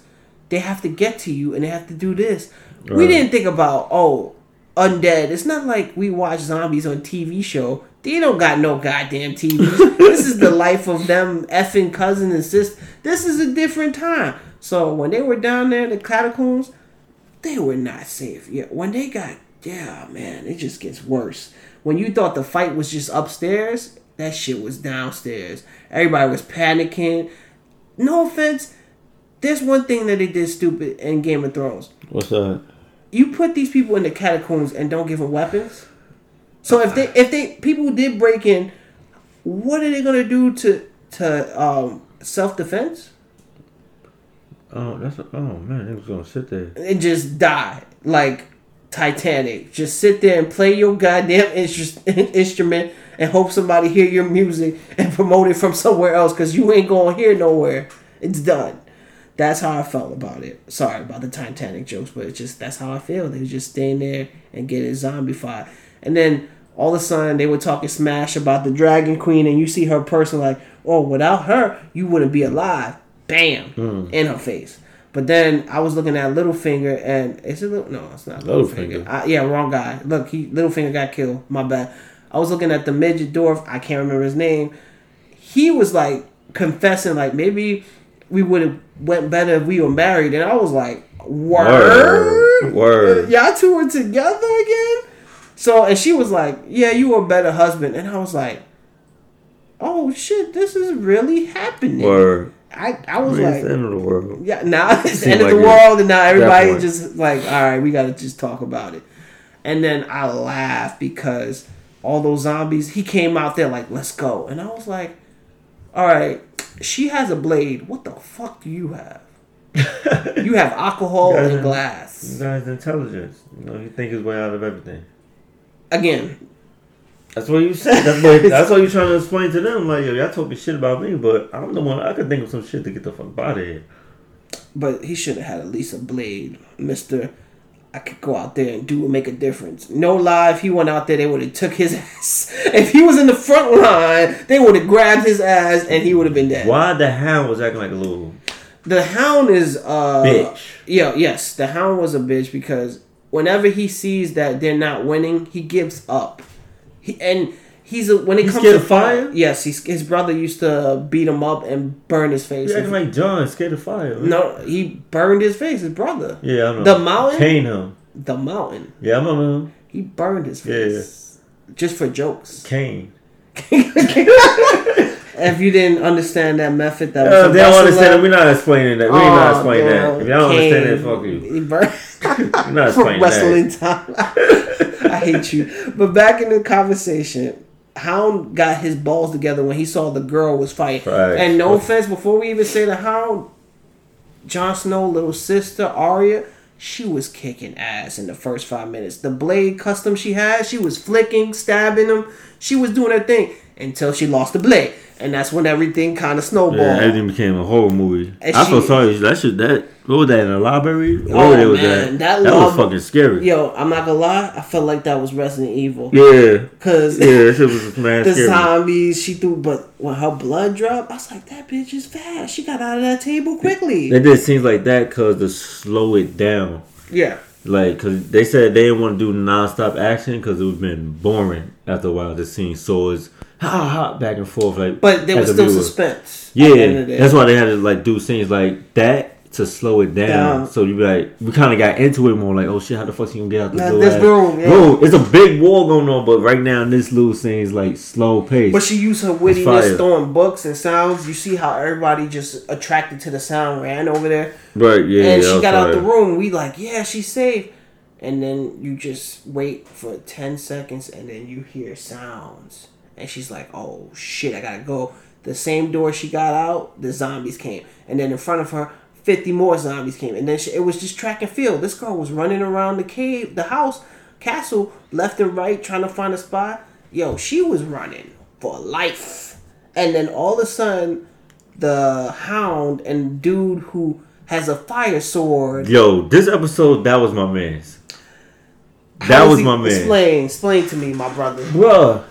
they have to get to you and they have to do this. We didn't think about oh undead. It's not like we watch zombies on TV show. They don't got no goddamn TV. this is the life of them effing cousin and sister. This is a different time. So when they were down there in the catacombs, they were not safe. Yeah, when they got yeah, man, it just gets worse. When you thought the fight was just upstairs, that shit was downstairs. Everybody was panicking. No offense, there's one thing that they did stupid in Game of Thrones. What's that? You put these people in the catacombs and don't give them weapons. So if they if they people did break in, what are they gonna do to to um, self defense? Oh, that's a, oh man, they was gonna sit there. and just die like Titanic. Just sit there and play your goddamn instru- instrument and hope somebody hear your music and promote it from somewhere else because you ain't going hear nowhere. It's done. That's how I felt about it. Sorry about the Titanic jokes, but it's just that's how I feel. They was just staying there and getting zombified, and then all of a sudden they were talking smash about the Dragon Queen, and you see her person like, oh, without her you wouldn't be alive. Bam, hmm. in her face. But then I was looking at Littlefinger, and it's a little no, it's not Littlefinger. Littlefinger. I, yeah, wrong guy. Look, he Littlefinger got killed. My bad. I was looking at the midget dwarf. I can't remember his name. He was like confessing, like maybe we would have went better if we were married. And I was like, word, Word. Word. Y'all two were together again. So and she was like, yeah, you were a better husband. And I was like, oh shit, this is really happening. Word. I I was Man, like, the end of the world. yeah, now it's end of the world, and now everybody just like, all right, we gotta just talk about it. And then I laughed because all those zombies, he came out there like, let's go, and I was like, all right, she has a blade. What the fuck do you have? You have alcohol Yeah. and glass. This guy's intelligence. You know, he think his way out of everything. Again, That's what you said. That's what that's what you trying to explain to them. Like, yo, y'all talking shit about me, but I'm the one. I could think of some shit to get the fuck out of here. but he should have had at least a blade, Mister. I could go out there and do and make a difference. No lie, if he went out there, they would have took his ass. If he was in the front line, they would have grabbed his ass and he would have been dead. Why the hound was acting like a little? The Hound is uh Bitch. Yeah, yes, the Hound was a bitch because whenever he sees that they're not winning, he gives up. He and he's a, when it He's comes to fire? fire. Yes, he's, his brother used to beat him up and burn his face. You acting like John, scared of fire. no, he burned his face. His brother. Yeah, I know. The mountain? Cane him. The mountain. Yeah, I remember him. He burned his Yeah. face. Just for jokes. Cane. If you didn't understand that method, that Uh, was they don't understand it. We're not explaining that. We're not Oh, explaining damn. that. If y'all don't understand it, fuck you. We're not explaining wrestling that. time. Hate you. But back in the conversation, Hound got his balls together when he saw the girl was fighting. Right. And no offense, before we even say the Hound, Jon Snow, little sister Arya, she was kicking ass in the first five minutes. The blade custom she had, she was flicking, stabbing him. She was doing her thing until she lost the blade, and that's when everything kind of snowballed. Yeah, everything became a horror movie. And I feel sorry. That shit. That what was that in the library? Oh, was man, at? that That, lob- was fucking scary. Yo, I'm not gonna lie, I felt like that was Resident Evil. Yeah, Cause yeah, that shit was mad the scary. zombies she threw, but when her blood dropped, I was like, that bitch is fast. She got out of that table quickly. It did scenes like that because to slow it down. yeah. Like, cause they said they didn't want to do non-stop action because it would been boring after a while. Just seeing swords, ha ha, back and forth. Like, But there was still suspense. at the end Yeah, of the day. that's why they had to like do scenes like that to slow it down. Down. So you be like, we kind of got into it more. Like, oh shit, how the fuck you gonna get out the Now, door? this room, yeah. Bro, it's a big war going on, but right now in this little scene is like slow pace. But she used her fire. wittiness throwing books and sounds. You see how everybody just attracted to the sound ran over there. right, yeah, and that she got out the room. We like, yeah, she's safe. And then you just wait for ten seconds, and then you hear sounds, and she's like, "Oh shit, I gotta go." The same door she got out, the zombies came, and then in front of her, fifty more zombies came, and then she, it was just track and field. This girl was running around the cave, the house, castle, left and right, trying to find a spot. Yo, she was running for life, and then all of a sudden, the hound and dude who has a fire sword. Yo, this episode that was my man's. That was my man. Explain, explain to me, my brother. Bruh,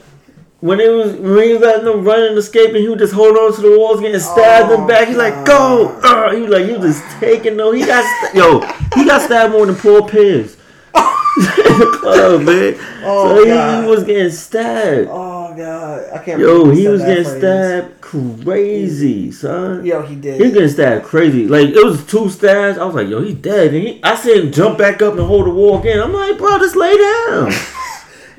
when it was when he was letting them run and escape and he would just hold on to the walls getting stabbed in Oh, the back. He's like, go! Uh, he was like, you just taking no. He got st- yo, he got stabbed more than Paul Pierce. oh man. Oh, so he, he was getting stabbed. Oh god, I can't. Yo, believe he was getting phrase. stabbed crazy, son. Yo, he did. He was getting stabbed crazy. Like it was two stabs. I was like, yo, he dead. And he, I see him jump back up and hold the wall again. I'm like, bro, just lay down.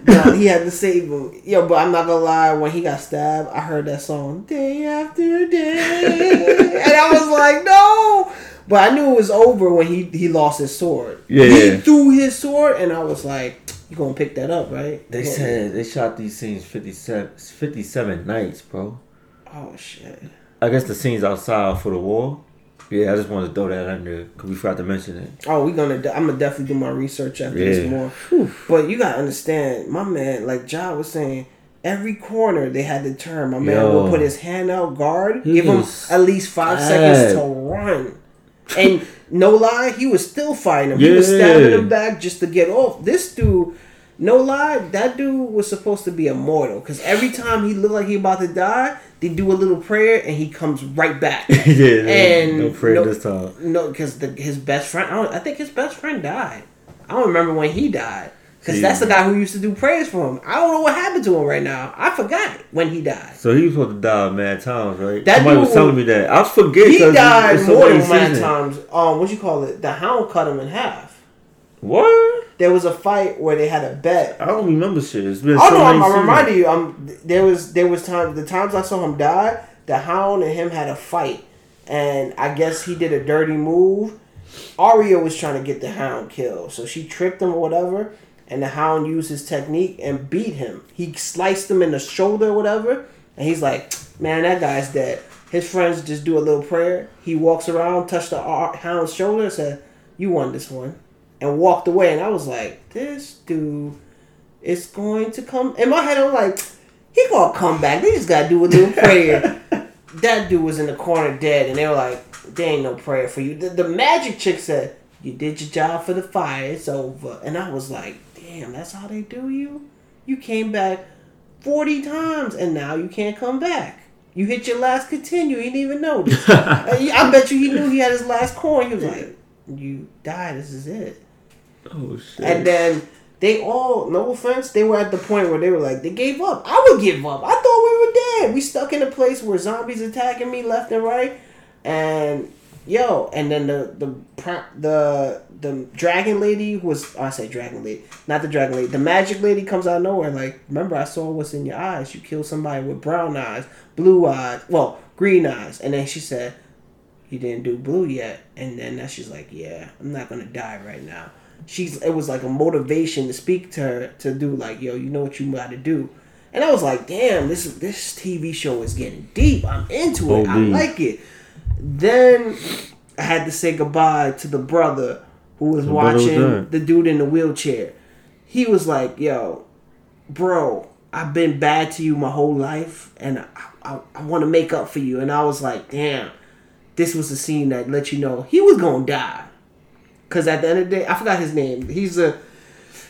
Yo, he had to save him. Yo, but I'm not gonna lie. When he got stabbed, I heard that song day after day, and I was like, no. But I knew it was over when he he lost his sword. Yeah. he threw his sword, and I was like, you gonna pick that up, right? They Yeah. said they shot these scenes 57, 57 nights, bro. Oh shit. I guess the scenes outside for the war. Yeah, I just wanted to throw that under because we forgot to mention it. Oh, we gonna. I'm gonna definitely do my research after this Yeah. more. But you gotta understand, my man. Like Ja was saying, every corner they had to turn. My man Yo. would put his hand out guard, He give him at least five bad. seconds to run. And no lie, he was still fighting him. He was Yeah. stabbing him back just to get off. This dude, no lie, that dude was supposed to be immortal. Cause every time he looked like he about to die, they do a little prayer and he comes right back. yeah, And no prayer no- this time. No, because his best friend. I, don't, I think his best friend died. I don't remember when he died. Because See. that's the guy who used to do prayers for him. I don't know what happened to him right now. I forgot when he died. So he was supposed to die mad times, right? That Somebody was telling me that. I forget. He died more than many times. Um, what you call it? The hound cut him in half. What? There was a fight where they had a bet. I don't remember shit. It's been Oh so no, I'm, I'm reminding you. Um, there was there was time the times I saw him die. The hound and him had a fight, and I guess he did a dirty move. Arya was trying to get the hound killed, so she tricked him or whatever, and the hound used his technique and beat him. He sliced him in the shoulder or whatever, and he's like, "Man, that guy's dead." His friends just do a little prayer. He walks around, touch the hound's shoulder, and said, "You won this one," and walked away. And I was like, "This dude." is going to come. In my head, I'm like, he gonna come back. They just gotta do a little prayer. that dude was in the corner dead, and they were like, there ain't no prayer for you. The, the magic chick said, you did your job for the fire. It's over. And I was like, damn, that's how they do you. You came back forty times, and now you can't come back. You hit your last continue. He didn't even know. I bet you he knew he had his last coin. He was like, "You die. This is it." Oh shit. And then they all, no offense, they were at the point where they were like, they gave up. I would give up. I thought we were dead. We stuck in a place where zombies attacking me left and right, and yo, and then the the the the dragon lady was oh, I say dragon lady, not the dragon lady. The magic lady comes out of nowhere. Like, remember, I saw what's in your eyes. You killed somebody with brown eyes, blue eyes, well, green eyes, and then she said. You didn't do blue yet, and then that she's like, "Yeah, I'm not gonna die right now." She's it was like a motivation to speak to her to do like yo you know what you got to do. And i was like damn this this tv show is getting deep. I'm into it. I like it. Then i had to say goodbye to the brother who was the watching was the dude in the wheelchair. He was like yo bro i've been bad to you my whole life and i, I, I want to make up for you. And i was like damn this was the scene that let you know he was gonna die Cause at the end of the day, I forgot his name. He's a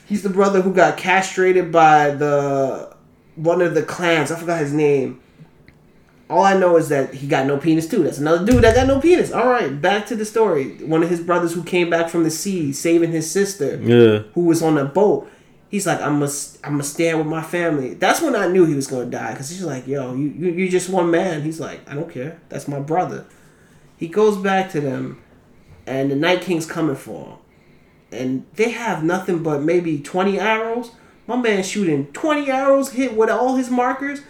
he's the brother who got castrated by the one of the clans. I forgot his name. All I know is that he got no penis too. That's another dude that got no penis. All right, back to the story. One of his brothers who came back from the sea, saving his sister, yeah, who was on a boat. He's like, I must, I must stand with my family. That's when I knew he was gonna die, cause he's like, yo, you, you, you just one man. He's like, I don't care. That's my brother. He goes back to them and the Night King's coming for him. And they have nothing but maybe 20 arrows. My man shooting 20 arrows, hit with all his markers,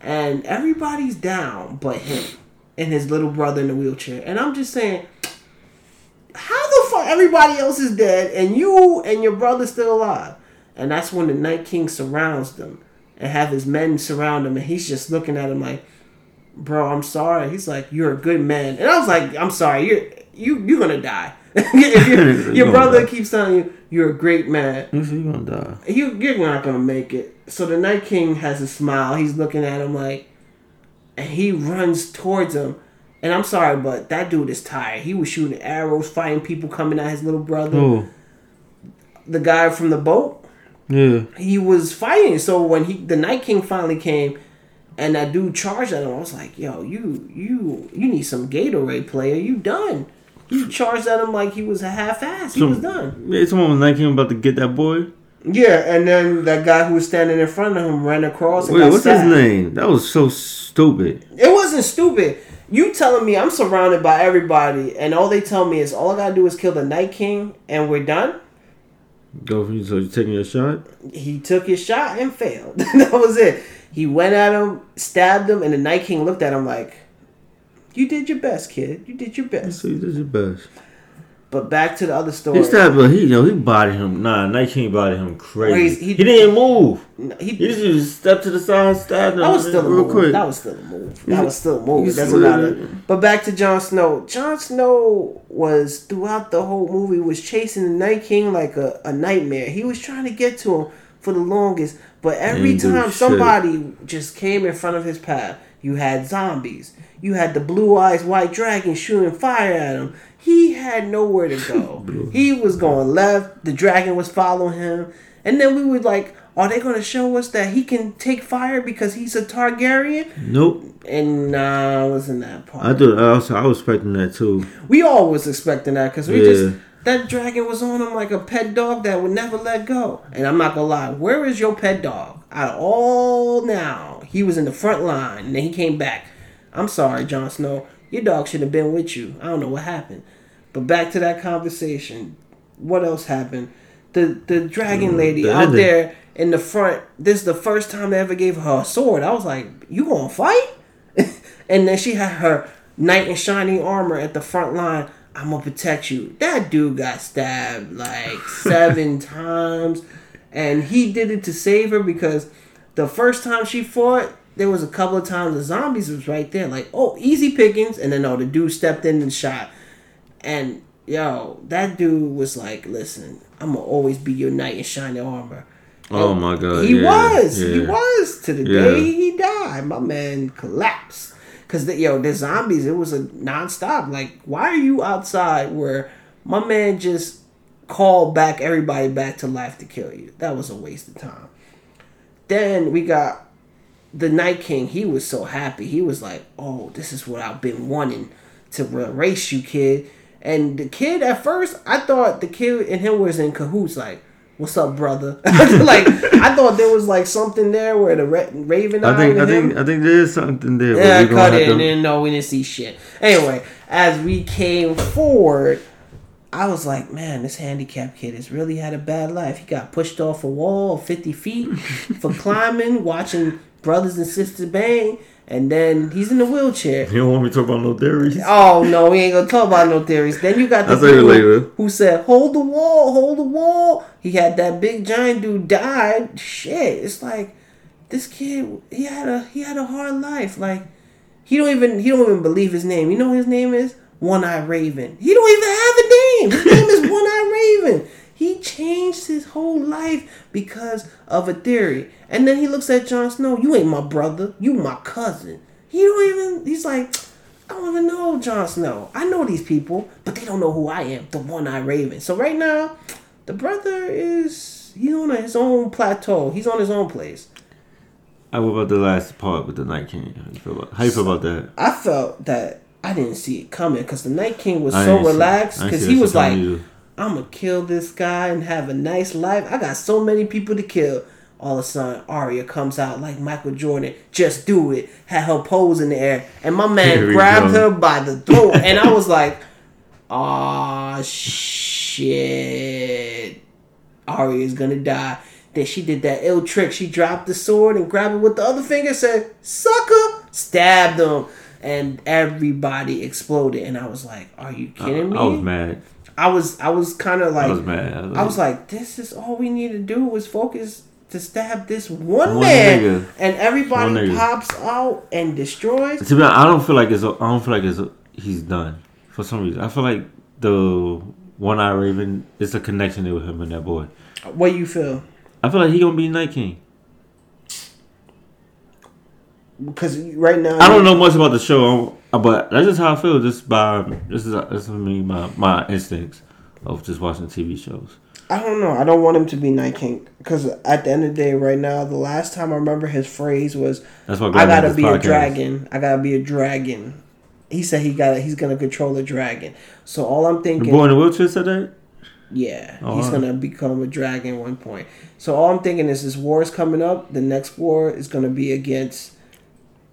and everybody's down but him and his little brother in the wheelchair. And I'm just saying, how the fuck everybody else is dead and you and your brother still alive? And that's when the Night King surrounds them and have his men surround him, and he's just looking at him like, "Bro, I'm sorry." He's like, "You're a good man," and I was like, "I'm sorry, you're you you're gonna die. if your brother die. keeps telling you you're a great man, you're gonna die. You you're not gonna make it. So the Night King has a smile. He's looking at him like, and he runs towards him. And I'm sorry, but that dude is tired. He was shooting arrows, fighting people coming at his little brother. Ooh. The guy from the boat. Yeah. He was fighting. So when he the Night King finally came, and that dude charged at him, I was like, "Yo, you you you need some Gatorade, player. You done." He charged at him like he was a half ass. He so, was done. Yeah, someone was like him about to get that boy. Yeah, and then that guy who was standing in front of him ran across. Wait, what's stabbed. his name? That was so stupid. It wasn't stupid. You telling me I'm surrounded by everybody, and all they tell me is all I gotta do is kill the Night King, and we're done. Go for you. So you taking your shot? He took his shot and failed. that was it. He went at him, stabbed him, and the Night King looked at him like, you did your best, kid. You did your best. So you did your best. But back to the other story. He stabbed, but he, you know, he bodied him. Nah, Night King bodied him crazy. crazy. He, he, didn't move. He, he just stepped to the side, stabbed him. That was still a move. Quick. That was still a move. That was still a move. Doesn't matter. But back to Jon Snow. Jon Snow was throughout the whole movie was chasing the Night King like a, a nightmare. He was trying to get to him for the longest, but every time somebody just came in front of his path, you had zombies you had the blue eyes white dragon shooting fire at him. He had nowhere to go. he was going left. The dragon was following him. And then we were like, are they going to show us that he can take fire because he's a Targaryen? Nope. And nah, I wasn't that part. I thought I was, I was expecting that too. We all was expecting that because we yeah. just that dragon was on him like a pet dog that would never let go. And I'm not gonna lie, where is your pet dog? Out of all now, he was in the front line and then he came back. I'm sorry, Jon Snow. Your dog should have been with you. I don't know what happened. But back to that conversation. What else happened? The the dragon mm, lady the out there in the front. This is the first time they ever gave her a sword. I was like, "You gonna fight?" and then she had her knight in shining armor at the front line. I'm gonna protect you. That dude got stabbed like seven times, and he did it to save her because the first time she fought, there was a couple of times the zombies was right there, like, oh, easy pickings, and then oh, the dude stepped in and shot. And yo, that dude was like, listen, I'm gonna always be your knight in shining armor. Oh my god. He yeah, was. Yeah. He was to the yeah. day he died. My man collapsed. Cause the, yo, the zombies, it was a nonstop. Like, why are you outside where my man just called back everybody back to life to kill you? That was a waste of time. Then we got the Night King, he was so happy. He was like, "Oh, this is what I've been wanting to race you, kid." And the kid, at first, I thought the kid and him was in cahoots. Like, "What's up, brother?" like, I thought there was like something there where the Ra- Raven. I think I think him- I think there is something there. yeah, we cut it, to- and then no, we didn't see shit. Anyway, as we came forward, I was like, man, this handicapped kid has really had a bad life. He got pushed off a wall 50 feet for climbing, watching brothers and sisters bang, and then he's in the wheelchair. You don't want me to talk about no theories? Oh no, we ain't gonna talk about no theories. Then you got the I'll tell you dude later. who said, "Hold the wall, hold the wall." He had that big giant dude died. Shit, it's like this kid. He had a he had a hard life. Like he don't even he don't even believe his name. You know what his name is One Eye Raven. He don't even have a name. His name is One Eye Raven. He changed his whole life because of a theory. And then he looks at Jon Snow. You ain't my brother. You my cousin. He don't even. He's like. I don't even know Jon Snow. I know these people, but they don't know who I am, the one eye raven. So right now, the brother is he's on his own plateau. He's on his own place. I what about the last part with the Night King? How you feel about, how you feel about that? I felt that I didn't see it coming because the Night King was I so relaxed because he was like, either. I'm gonna kill this guy and have a nice life. I got so many people to kill. All of a sudden, Arya comes out like Michael Jordan. Just do it. Had her pose in the air, and my man Here grabbed her by the throat, and I was like, "Ah, shit! Arya is gonna die." Then she did that ill trick. She dropped the sword and grabbed it with the other finger. Said, "Sucker!" Stabbed him, and everybody exploded. And I was like, "Are you kidding me?" I was mad. I was I was kind of like I was mad. I was, I was like, this is all we need to do was focus to stab this one, One man, nigga. and everybody One nigga. pops out and destroys. to be honest, I don't feel like it's. I don't feel like it's. He's done for some reason. I feel like the One Eye Raven. It's a connection there with him and that boy. What you feel? I feel like he gonna be Night King. Because right now, I don't know much about the show, but that's just how I feel. Just by this is this is me my my instincts of just watching TV shows. I don't know. I don't want him to be Night King because at the end of the day, right now, the last time I remember his phrase was, That's why "I gotta be a dragon. I gotta be a dragon." He said he got he's gonna control a dragon. So all I'm The thinking, boy in the wheelchair said that. Yeah, Oh, he's gonna become a dragon at one point. So all I'm thinking is this war is coming up. The next war is gonna be against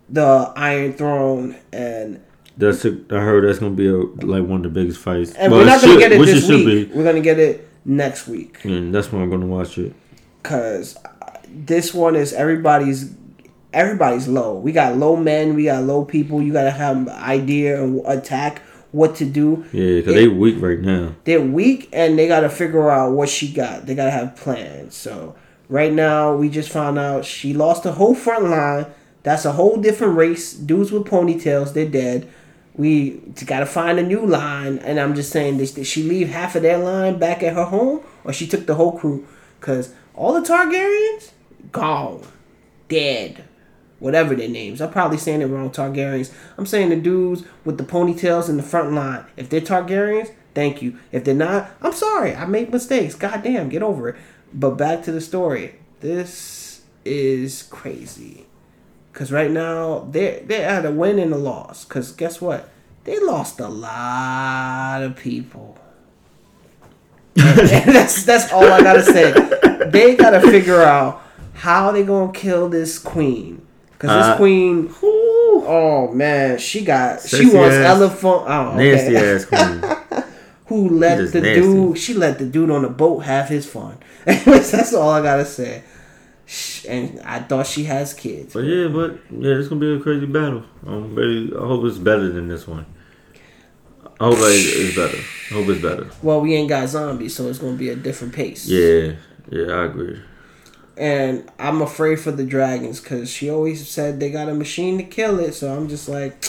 the Iron Throne, and That's a, I heard that's gonna be a, like one of the biggest fights. and But we're not gonna should- get it which this should week. We're gonna get it next week. And that's when I'm gonna watch it. because uh, this one is everybody's. Everybody's low. We got low men. We got low people. You gotta have an idea and attack what to do. Yeah, because It- they weak right now. they're weak and they got to figure out what she got. They got to have plans. So right now, we just found out she lost the whole front line. That's a whole different race. Dudes with ponytails, they're dead. We got to find a new line. And I'm just saying, did, she leave half of that line back at her home, or she took the whole crew? Because all the Targaryens gone, dead whatever their names. I'm probably saying it wrong, Targaryens. I'm saying the dudes with the ponytails in the front line. If they're Targaryens, thank you. If they're not, I'm sorry. I made mistakes. Goddamn, get over it. But back to the story. This is crazy. Cause right now they're they're at a win and a loss. Cause guess what? They lost a lot of people. And that's that's all I gotta say. They gotta figure out how they gonna kill this queen. Cause this Uh, queen, oh man, she got she wants ass, elephant. Oh, okay. Nasty ass queen. Who let the nasty. dude? She let the dude on the boat have his fun. Anyways, that's all I gotta say. And I thought she has kids. But yeah, but yeah, it's gonna be a crazy battle. I'm ready. I hope it's better than this one. I hope it's better. I hope it's better. Well, we ain't got zombies, so it's gonna be a different pace. Yeah, yeah, I agree. and I'm afraid for the dragons because she always said they got a machine to kill it. So I'm just like,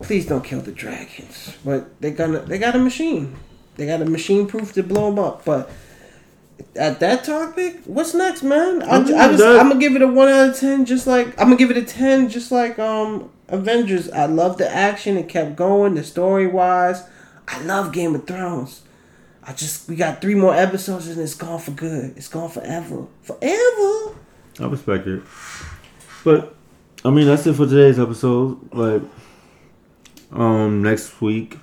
please don't kill the dragons. But they gonna they got a machine. They got a machine proof to blow them up. But at that topic, what's next, man? I, I'm I just. I'm gonna give it a one out of ten. Just like I'm gonna give it a ten. Just like um Avengers. I love the action. It kept going. The story wise, I love Game of Thrones. I just we got three more episodes and it's gone for good. It's gone forever, forever. I respect it. But I mean, that's it for today's episode. Like, um, next week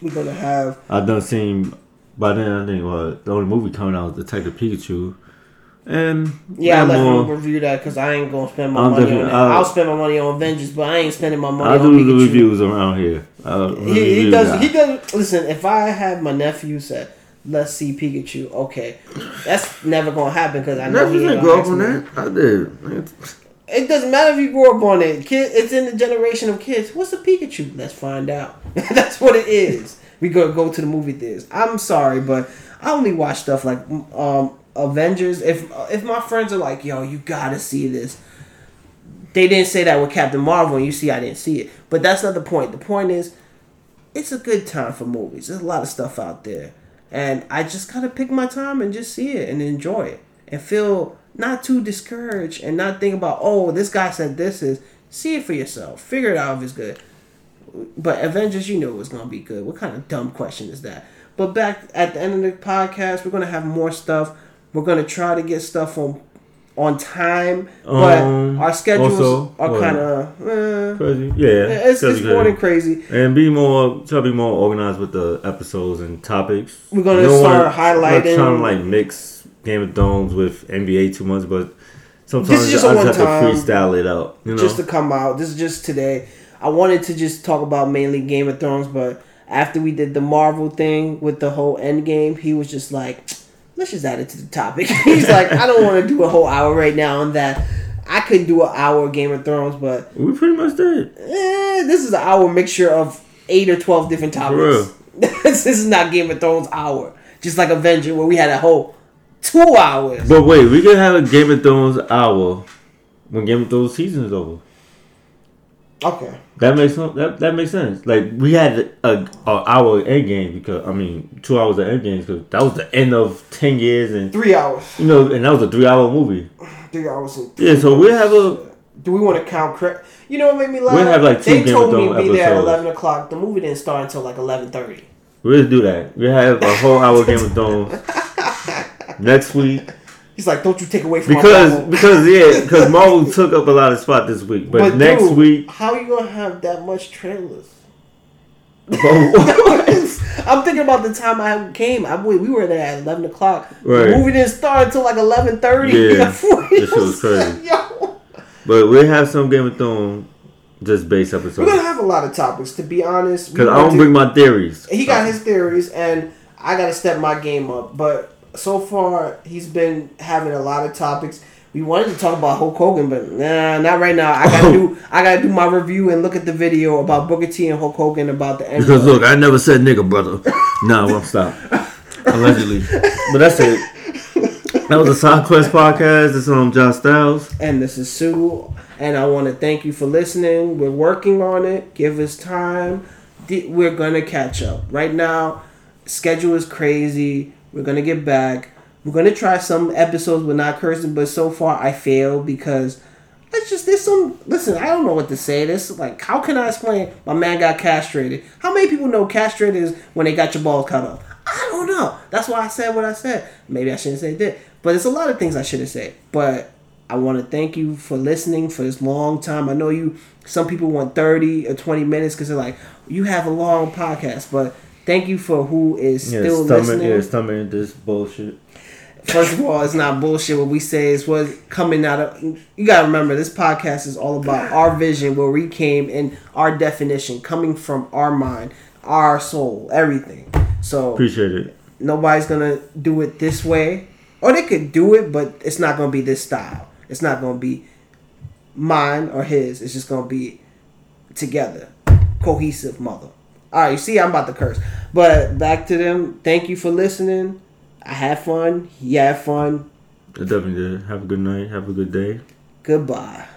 we're gonna have. I done seen by then. I think what the only movie coming out is Detective Pikachu, and Yeah, I let more- him review that because I ain't gonna spend my I'm money on that. I'll- I'll, spend my money on Avengers, but I ain't spending my money I on do the Pikachu. reviews around here. He, he does. that. He does. Listen, if I have my nephew said, "Let's see Pikachu," okay, that's never gonna happen because I know Never he did ain't grow up on me. that. I did. It doesn't matter if you grew up on it. Kid, it's in the generation of kids. What's a Pikachu? Let's find out. That's what it is. We go go to the movie theaters. I'm sorry, but I only watch stuff like um, Avengers. If if my friends are like, "Yo, you gotta see this," they didn't say that with Captain Marvel, and you see, I didn't see it. But that's not the point. The point is, it's a good time for movies. There's a lot of stuff out there, and I just gotta pick my time and just see it and enjoy it and feel not too discouraged and not think about oh this guy said this is see it for yourself figure it out if it's good but avengers you know it was gonna be good what kind of dumb question is that but back at the end of the podcast we're gonna have more stuff we're gonna try to get stuff on on time but Um, our schedules also, are kind of eh, Crazy. Yeah. it's, it's crazy, more than crazy. And be more, try to be more organized with the episodes and topics. We're gonna start wanna- highlighting- trying to like mix Game of Thrones with NBA too much, but sometimes just I a just have to freestyle it out. You know, just to come out. This is just today. I wanted to just talk about mainly Game of Thrones, but after we did the Marvel thing with the whole end game, he was just like, let's just add it to the topic. He's like, I don't want to do a whole hour right now on that. I could do an hour of Game of Thrones, but we pretty much did. eh, this is an hour mixture of eight or twelve different topics. this is not Game of Thrones hour. Just like Avenger, where we had a whole two hours. But wait, we can have a Game of Thrones hour when Game of Thrones season is over. Okay. That makes that that makes sense. Like we had a, a hour end game because I mean two hours of end games because that was the end of ten years and Three hours. you know and that was a three hour movie. Three hours. And Yeah, so we have a Do we want to count? Cra- you know what made me laugh? We'll have, like, two they Game told me to be there at eleven o'clock. The movie didn't start until like eleven thirty. we'll do that. We have a whole hour Game of Thrones next week He's like, "Don't you take away from because Marvel." because yeah because Marvel took up a lot of spot this week, but, But next dude, week how you gonna have that much trailers? oh, I'm thinking about the time I came. I we we were there at eleven o'clock. Right. The movie didn't start until like eleven thirty. Yeah, shit was crazy. Yo, but we have some Game of Thrones just base episodes. we're gonna have a lot of topics. To be honest, because I don't to- bring my theories. he got his theories and I gotta step my game up. But so far he's been having a lot of topics. We wanted to talk about Hulk Hogan, but nah, not right now. I gotta do I gotta do my review and look at the video about Booker T and Hulk Hogan about the end. Because look, I never said nigga, brother. no, I'm stop. Allegedly, but that's it. That was a Side Quest podcast. This is on John Styles. and this is Sue. And I want to thank you for listening. We're working on it. Give us time. We're gonna catch up. Right now, schedule is crazy. We're gonna get back. We're gonna try some episodes with not cursing, but so far I failed because it's just there's some. Listen, I don't know what to say. This like, how can I explain? My man got castrated. How many people know castrated is when they got your balls cut off? I don't know. That's why I said what I said. Maybe I shouldn't say that. But there's a lot of things I should have said. But I want to thank you for listening for this long time. I know you. Some people want thirty or twenty minutes because they're like, you have a long podcast. But thank you for who is Yeah, still stomach, listening. yeah, stomach this bullshit. First of all, it's not bullshit. What we say is what coming out of. You gotta remember, this podcast is all about our vision, where we came, and our definition coming from our mind, our soul, everything. So Appreciate it. nobody's gonna do it this way, or they could do it, but it's not gonna be this style. It's not gonna be mine or his. It's just gonna be together, cohesive mother. All right, you see, I'm about to curse, but back to them. Thank you for listening. I had fun. He had fun. I definitely did. Have a good night. Have a good day. Goodbye.